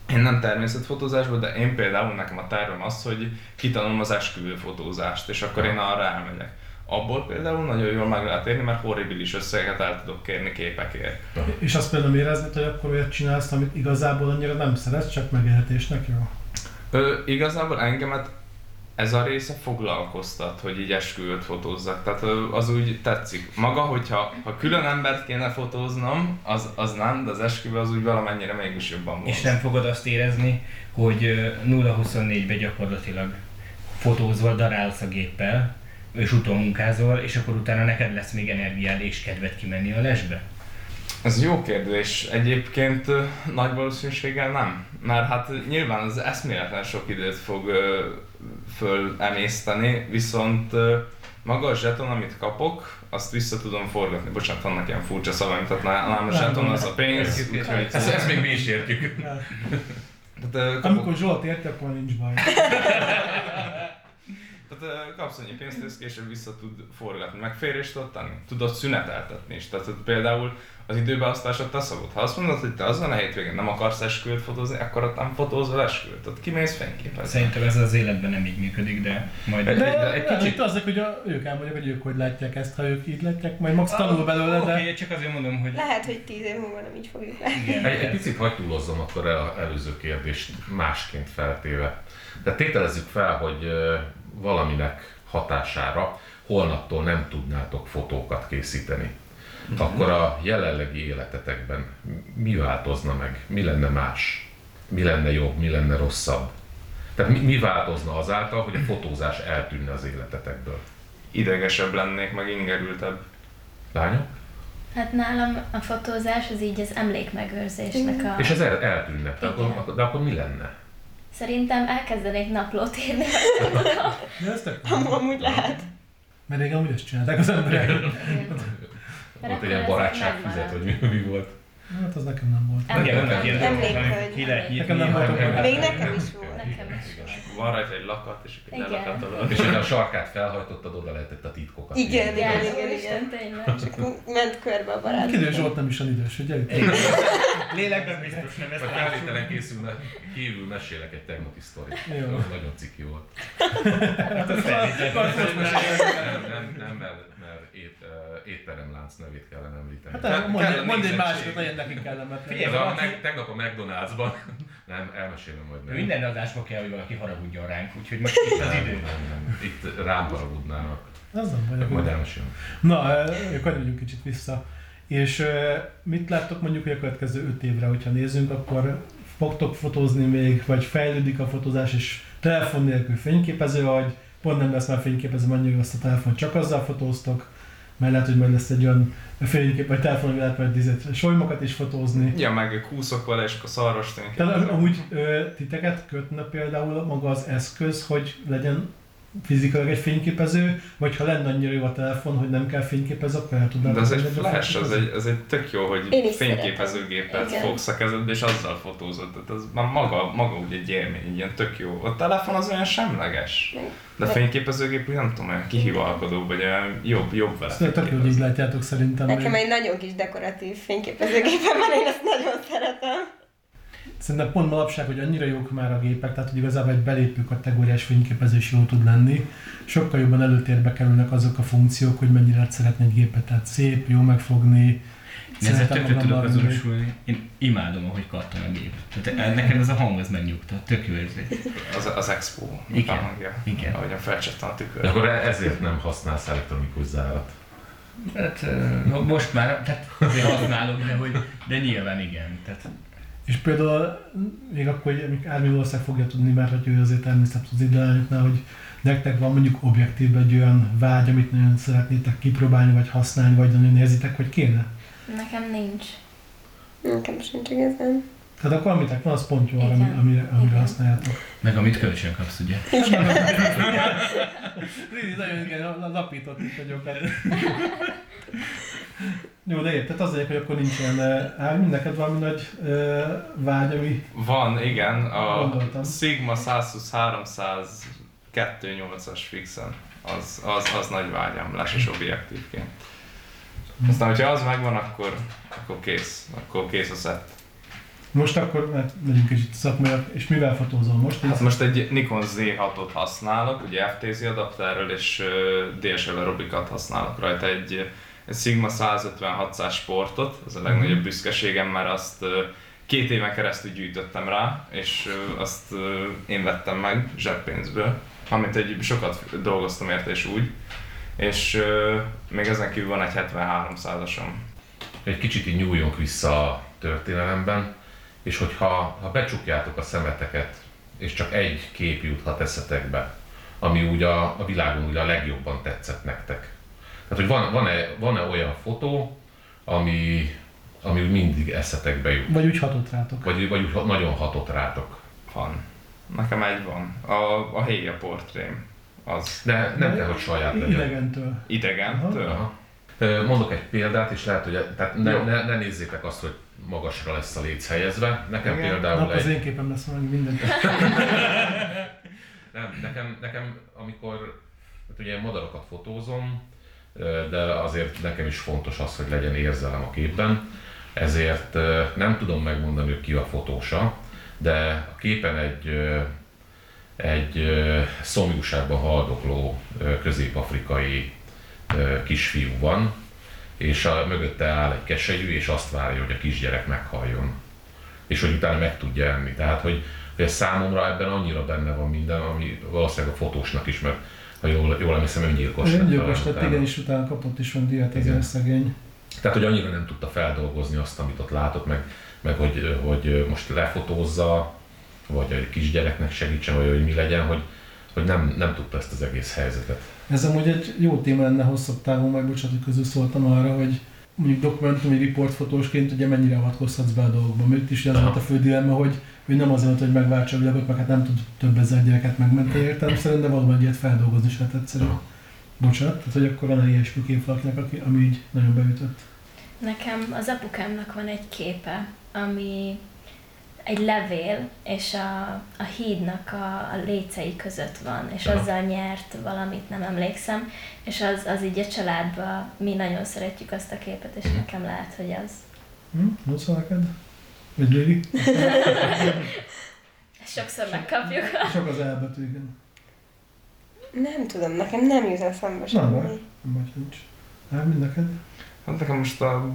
Speaker 3: én nem természetfotózásból, de én például nekem a tervem az, hogy kitanulom az esküvőfotózást, és akkor én arra elmegyek. Abból például nagyon jól meg lehet érni, mert horribilis összegeket el tudok kérni képekért.
Speaker 1: És azt például érezted, hogy akkor olyat csinálsz, amit igazából annyira nem szeretsz, csak megélhetésnek jó?
Speaker 3: Ö, igazából engemet ez a része foglalkoztat, hogy így esküvőt fotózzak. Tehát az úgy tetszik. Maga, hogyha ha külön embert kéne fotóznom, az, az nem, de az esküvő az úgy valamennyire mégis jobban van.
Speaker 2: És nem fogod azt érezni, hogy ö, 0-24-ben gyakorlatilag fotózol, darálsz a géppel, és utómunkázol, és akkor utána neked lesz még energiád és kedved kimenni a lesbe?
Speaker 3: Ez jó kérdés. Egyébként nagy valószínűséggel nem. Mert hát nyilván az eszméletlen sok időt fog fölemészteni, viszont maga a zseton, amit kapok, azt vissza tudom forgatni. Bocsánat, vannak ilyen furcsa szavaim, tehát nálam a zseton az a pénz.
Speaker 5: Ezt, ezt még mi is értjük.
Speaker 3: Tehát, kapok,
Speaker 1: Amikor Zsolt érti, akkor nincs baj.
Speaker 3: tehát kapsz annyi pénzt, és később vissza tud forgatni. Meg félre is tudod tenni. Tudod szüneteltetni is. Tehát például az időbeosztásod te szabad. Ha azt mondod, hogy te azon a hétvégén nem akarsz esküvőt fotózni, akkor ott nem fotózol esküvőt. Tehát kimész fényképezni.
Speaker 2: Szerintem ez az életben nem így működik, de majd...
Speaker 5: De-
Speaker 1: De,
Speaker 5: de egy kicsit-
Speaker 1: itt az, hogy a, ők elmondják, hogy ők hogy látják ezt, ha ők így látják, majd max tanul belőle,
Speaker 2: Oké,
Speaker 1: de...
Speaker 2: okay, csak azért mondom, hogy...
Speaker 6: Lehet, hogy tíz év múlva nem így fogjuk látni.
Speaker 5: Egy, egy picit hagy túlozzam akkor el az előző kérdést másként feltéve. De tételezzük fel, hogy valaminek hatására holnaptól nem tudnátok fotókat készíteni. Akkor a jelenlegi életetekben mi változna meg? Mi lenne más? Mi lenne jobb? Mi lenne rosszabb? Tehát mi, mi változna azáltal, hogy a fotózás eltűnne az életetekből?
Speaker 3: Idegesebb lennék, meg ingerültebb.
Speaker 5: Lányok?
Speaker 4: Hát nálam a fotózás az így az emlékmegőrzésnek a...
Speaker 5: És ez el, eltűnne. De akkor, de akkor mi lenne?
Speaker 4: Szerintem elkezdenék naplót írni.
Speaker 1: De ez tök
Speaker 6: Amúgy lehet.
Speaker 1: Mert régen amúgy ezt csinálták az emberek.
Speaker 5: Volt egy ilyen barátságfüzet, vagy mi, mi volt?
Speaker 1: Hát az nekem nem volt.
Speaker 6: Hogy-
Speaker 2: ki lehet
Speaker 1: Nekem
Speaker 2: írni,
Speaker 1: nem olyan.
Speaker 6: Még nekem is volt.
Speaker 4: Nekem is.
Speaker 3: Van rajta egy lakat, és egy lelakatolod.
Speaker 5: És hogy a sarkát felhajtottad, oda lehetett a titkokat
Speaker 6: Igen, igen,
Speaker 4: Igen,
Speaker 6: igen,
Speaker 4: tényleg.
Speaker 6: Csak ment körbe a barát.
Speaker 1: Kidő Zsolt nem is olyan idős, ugye?
Speaker 2: Lélekben biztos nem ezt látszik.
Speaker 5: felvételen készülne, kívül mesélek egy tegnapi sztorit. Nagyon ciki volt.
Speaker 2: Hát az.
Speaker 5: Nem, nem, nem ét, étteremlánc nevét kellene említeni.
Speaker 1: Hát el- mondj,
Speaker 3: a
Speaker 1: mondj egy másikat, legyen nekünk kellemetlen.
Speaker 2: Figyelj,
Speaker 5: Ez a,
Speaker 2: valaki-
Speaker 5: meg, tegnap a McDonald'sban, nem, elmesélem majd meg.
Speaker 2: Minden adásba kell, hogy valaki haragudjon ránk, úgyhogy most itt az
Speaker 5: Nem,
Speaker 2: idő.
Speaker 5: nem, nem. Itt rám haragudnának.
Speaker 1: Az nem baj.
Speaker 5: Majd elmesélem.
Speaker 1: Na, akkor menjünk kicsit vissza. És mit láttok mondjuk, hogy a következő öt évre, hogyha nézzünk, akkor fogtok fotózni még, vagy fejlődik a fotózás, és telefon nélkül fényképező vagy, pont nem lesz már fényképező, mondjuk azt a telefon csak azzal fotóztok, mert lehet, hogy majd lesz egy olyan fénykép, vagy telefon, hogy lehet majd dizet, solymokat is fotózni.
Speaker 3: Ja, meg kúszok vele, és akkor szarvas
Speaker 1: Tehát amúgy ö, titeket kötne például maga az eszköz, hogy legyen fizikailag egy fényképező, vagy ha lenne annyira jó a telefon, hogy nem kell fényképező, akkor el tudnám
Speaker 3: De ez egy flash, ez egy, ez egy tök jó, hogy
Speaker 6: Én
Speaker 3: fényképezőgépet
Speaker 6: szeretem.
Speaker 3: fogsz a kezedbe, és azzal fotózod. Tehát ez már maga, maga úgy egy élmény, egy ilyen tök jó. A telefon az olyan semleges. De a fényképezőgép úgy nem tudom, olyan kihivalkodó, vagy olyan jobb, jobb vele.
Speaker 1: Ezt tök jó, hogy így látjátok szerintem.
Speaker 6: Nekem egy nagyon kis dekoratív fényképezőgépem van, én ezt nagyon szeretem.
Speaker 1: Szerintem pont manapság, hogy annyira jók már a gépek, tehát hogy igazából egy belépő kategóriás fényképezés jó tud lenni. Sokkal jobban előtérbe kerülnek azok a funkciók, hogy mennyire lehet szeretni egy gépet. Tehát szép, jó megfogni,
Speaker 2: Én ezzel tökre tudok azonosulni. Én imádom, ahogy kattan a gép. Tehát nekem ez a hang az megnyugtat. Tök jó érzés.
Speaker 3: Az, az expo
Speaker 2: Igen.
Speaker 3: hangja.
Speaker 2: Igen.
Speaker 3: Ahogyan felcsattan a tükör.
Speaker 5: De akkor e- ezért nem használsz elektronikus zárat.
Speaker 2: Hát most már, tehát azért használok, de, hogy, de nyilván igen. Tehát
Speaker 1: És például még akkor, hogy Ármi valószínűleg fogja tudni, mert hogy ő azért természetesen az időlányoknál, hogy nektek van mondjuk objektívben egy olyan vágy, amit nagyon szeretnétek kipróbálni, vagy használni, vagy nagyon érzitek, hogy kéne.
Speaker 4: Nekem nincs.
Speaker 6: Nekem sincs igazán.
Speaker 1: Tehát akkor amitek van, az pont jó
Speaker 4: Igen.
Speaker 1: ami- amire, amire
Speaker 4: Igen.
Speaker 1: használjátok.
Speaker 2: meg amit kölcsön kapsz, ugye?
Speaker 1: Lili, nagyon igen, lapított itt vagyok. Jó, de érted, az egyik, hogy akkor nincs ilyen, Ármi, neked valami nagy ö, vágy, ami
Speaker 3: Van, igen, a
Speaker 1: Gondoltam.
Speaker 3: Sigma 120 300 2.8-as fixen. Az, az, az nagy vágyam, leses objektívként. Aztán, hogyha az megvan, akkor, akkor kész. Akkor kész a set.
Speaker 1: Most akkor, mert megyünk kicsit szakmaiak, és mivel fotózol most?
Speaker 3: Hát most egy Nikon Z6-ot használok, ugye FTZ adapterrel, és DSLR obikat használok rajta egy, egy Sigma 156-as sportot, ez a legnagyobb büszkeségem, mert azt két éven keresztül gyűjtöttem rá, és azt én vettem meg zseppénzből, amit egy sokat dolgoztam érte és úgy, és még ezen kívül van egy 73-százasom.
Speaker 5: Egy kicsit így nyúljunk vissza a történelemben, és hogyha ha becsukjátok a szemeteket, és csak egy kép juthat eszetekbe, ami úgy a, a világon úgy a legjobban tetszett nektek. Tehát, hogy van, van-e, van-e olyan fotó, ami, ami úgy mindig eszetekbe jut,
Speaker 1: Vagy úgy hatott rátok.
Speaker 5: vagy, vagy úgy nagyon hatott rátok.
Speaker 3: Van. Nekem egy van. A, a héja portrém. Az
Speaker 5: De nem kell, hogy saját legyen.
Speaker 1: Idegentől.
Speaker 3: idegentől.
Speaker 5: Aha. Ö, Mondok egy példát, és lehet, hogy tehát ne,
Speaker 3: Jó.
Speaker 5: ne, ne nézzétek azt, hogy magasra lesz a léc helyezve. Nekem
Speaker 3: Igen.
Speaker 5: például
Speaker 1: Nap az
Speaker 5: egy...
Speaker 1: én képem lesz valami minden.
Speaker 5: Nem, nekem, nekem amikor hát ugye én madarakat fotózom, de azért nekem is fontos az, hogy legyen érzelem a képben, ezért nem tudom megmondani, hogy ki a fotósa, de a képen egy, egy szomjúságban haldokló közép-afrikai kisfiú van, és a, mögötte áll egy keselyű, és azt várja, hogy a kisgyerek meghalljon. És hogy utána meg tudja enni. Tehát, hogy, hogy ez számomra ebben annyira benne van minden, ami valószínűleg a fotósnak is, mert ha jól, jól emlékszem, öngyilkos lett
Speaker 1: Öngyilkos lett,
Speaker 5: utána.
Speaker 1: igen, és utána kapott is van díjat
Speaker 5: Igen.
Speaker 1: ezzel szegény.
Speaker 5: Tehát, hogy annyira nem tudta feldolgozni azt, amit ott látott, meg, meg hogy, hogy most lefotózza, vagy egy kisgyereknek segítsen, vagy hogy mi legyen, hogy, hogy nem, nem tudta ezt az egész helyzetet.
Speaker 1: Ez amúgy egy jó téma lenne hosszabb távon, meg bocsánat, hogy közül szóltam arra, hogy mondjuk dokumentumi riportfotósként ugye mennyire avatkozhatsz be a dolgokba. Mert is az volt a fő dilemma, hogy, hogy nem azért, hogy megváltsa a világot, meg hát nem tud több ezer gyereket megmenteni értelemszerűen, de valóban egy ilyet feldolgozni se hát egyszerű.
Speaker 5: Aha.
Speaker 1: Bocsánat, tehát hogy akkor van egy ilyesmi kép valakinek, aki, ami így nagyon beütött.
Speaker 4: Nekem az apukámnak van egy képe, ami egy levél, és a, a hídnak a, a lécei között van, és
Speaker 5: Aha.
Speaker 4: azzal nyert valamit, nem emlékszem, és az, az így a családban, mi nagyon szeretjük azt a képet, és
Speaker 5: Mhm.
Speaker 4: nekem lehet, hogy az.
Speaker 1: Hm? Mondsz neked? Vagy Lili?
Speaker 4: Ezt sokszor megkapjuk.
Speaker 1: Sok az elbetű, igen.
Speaker 6: Nem tudom, nekem nem jut eszembe
Speaker 1: Nem
Speaker 6: semmi.
Speaker 1: baj. Nem baj, nincs. Nem, mind neked?
Speaker 3: Hát nekem most a,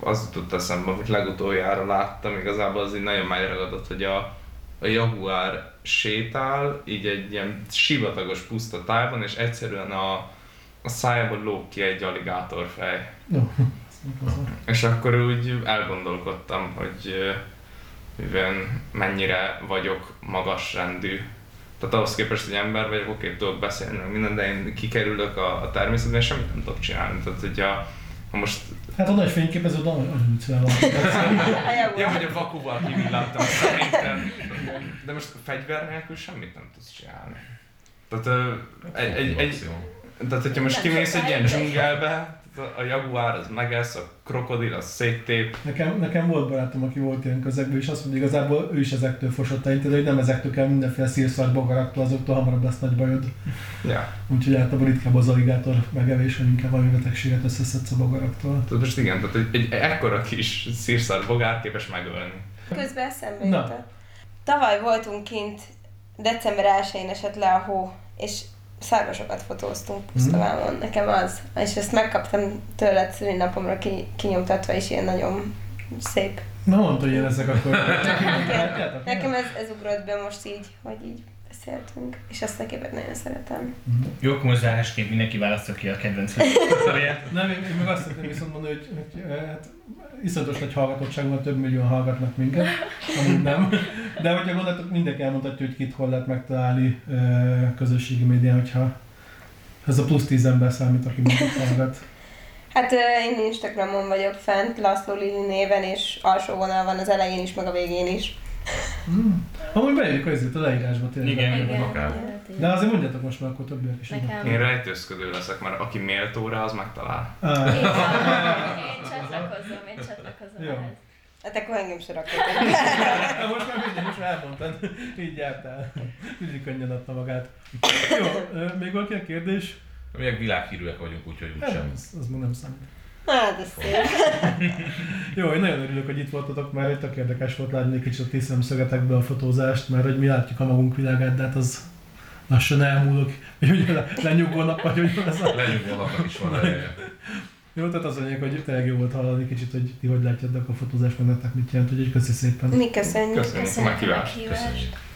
Speaker 3: az jutott eszembe, amit legutoljára láttam, igazából az így nagyon megragadott, hogy a, a Jaguar sétál, így egy ilyen sivatagos puszta tájban, és egyszerűen a, a szájából lóg ki egy aligátorfej.
Speaker 1: A-
Speaker 3: És akkor úgy elgondolkodtam, hogy mivel mennyire vagyok magasrendű. Tehát ahhoz képest, hogy ember vagyok, oké, tudok beszélni, minden, de én kikerülök a, a természetben, és semmit nem tudok csinálni. Tehát, hogy a, most
Speaker 1: Hát a nagy fényképező, de nagyon viccelel van.
Speaker 3: Ja, hogy a vakuval kivillantam szerintem. De most a fegyver nélkül semmit nem tudsz csinálni. Tehát ö, egy, egy, egy, tehát hogyha most kimész egy ilyen dzsungelbe, a jaguár az megesz, a krokodil az széttép.
Speaker 1: Nekem, nekem volt barátom, aki volt ilyen közegben, és azt mondja, igazából ő is ezektől fosott el, tehát, hogy nem ezektől kell mindenféle szírszar bogaraktól, azoktól hamarabb lesz nagy bajod.
Speaker 3: Ja.
Speaker 1: Úgyhogy általában ritkább az aligátor megevés, hogy inkább valami betegséget összeszedsz a bogaraktól.
Speaker 3: Tehát most igen, tehát egy, egy ekkora kis szírszar bogár képes megölni.
Speaker 6: Közben eszembe jutott. Tavaly voltunk kint, december 1-én esett le a hó, és szarvasokat fotóztunk Pusztavámon, nekem az. És ezt megkaptam tőled szülinapomra ki, kinyomtatva, és ilyen nagyon szép.
Speaker 1: Na mondta, hogy én ezek akkor. Látjátok?
Speaker 6: Nekem ez, ez ugrott be most így, hogy így beszéltünk, és azt a képet nagyon szeretem.
Speaker 2: Jó, akkor most zárásként mindenki választja ki a kedvenc.
Speaker 1: Nem, én, én meg azt szeretném viszont mondani, hogy, hogy eh, hát, iszonyatos nagy hallgatottság van, több millióan hallgatnak minket, amúgy nem. De hogyha gondoltok, mindenki elmondhatja, hogy kit hol lehet megtalálni eh, közösségi médián, hogyha ez a plusz tíz ember számít, aki minket hallgat.
Speaker 6: Hát ö, én Instagramon vagyok fent, Laszló Lili néven, és alsó vonal van az elején is, meg a végén is.
Speaker 1: Mm. Amúgy beírjuk azért a leírásba tényleg.
Speaker 2: Igen.
Speaker 4: Igen,
Speaker 5: akár.
Speaker 1: De azért mondjátok most már, akkor többiek is.
Speaker 4: Nekem...
Speaker 3: Én rejtőzködő leszek, mert aki méltó rá, az megtalál.
Speaker 1: Ah.
Speaker 4: Én, én csatlakozom, én csatlakozom
Speaker 1: Jó.
Speaker 4: ehhez.
Speaker 6: Hát akkor engem se rakjatok.
Speaker 1: Na most már mindegy, most már elmondtad. Így jártál. Így könnyen adta magát. Jó, még valaki a kérdés?
Speaker 5: Mi meg világhírűek vagyunk, úgyhogy úgysem.
Speaker 1: Az, az még nem számít.
Speaker 6: Hát, ez szép.
Speaker 1: Jó, én nagyon örülök, hogy itt voltatok, mert egy tök érdekes volt látni egy kicsit a ti szemszögetekbe a fotózást, mert hogy mi látjuk a magunk világát, de hát az lassan elmúlik, hogy ugye le, lenyugolnak, vagy hogy van ez a...
Speaker 5: Lenyugvónak is van ereje.
Speaker 1: Jó, tehát az a lényeg, hogy tényleg jó volt hallani kicsit, hogy ti hogy látjátok a fotózást, meg nektek mit jelent, úgyhogy köszi szépen.
Speaker 6: Mi köszönjük.
Speaker 3: Köszönjük
Speaker 4: Köszönjük a
Speaker 3: meghívást.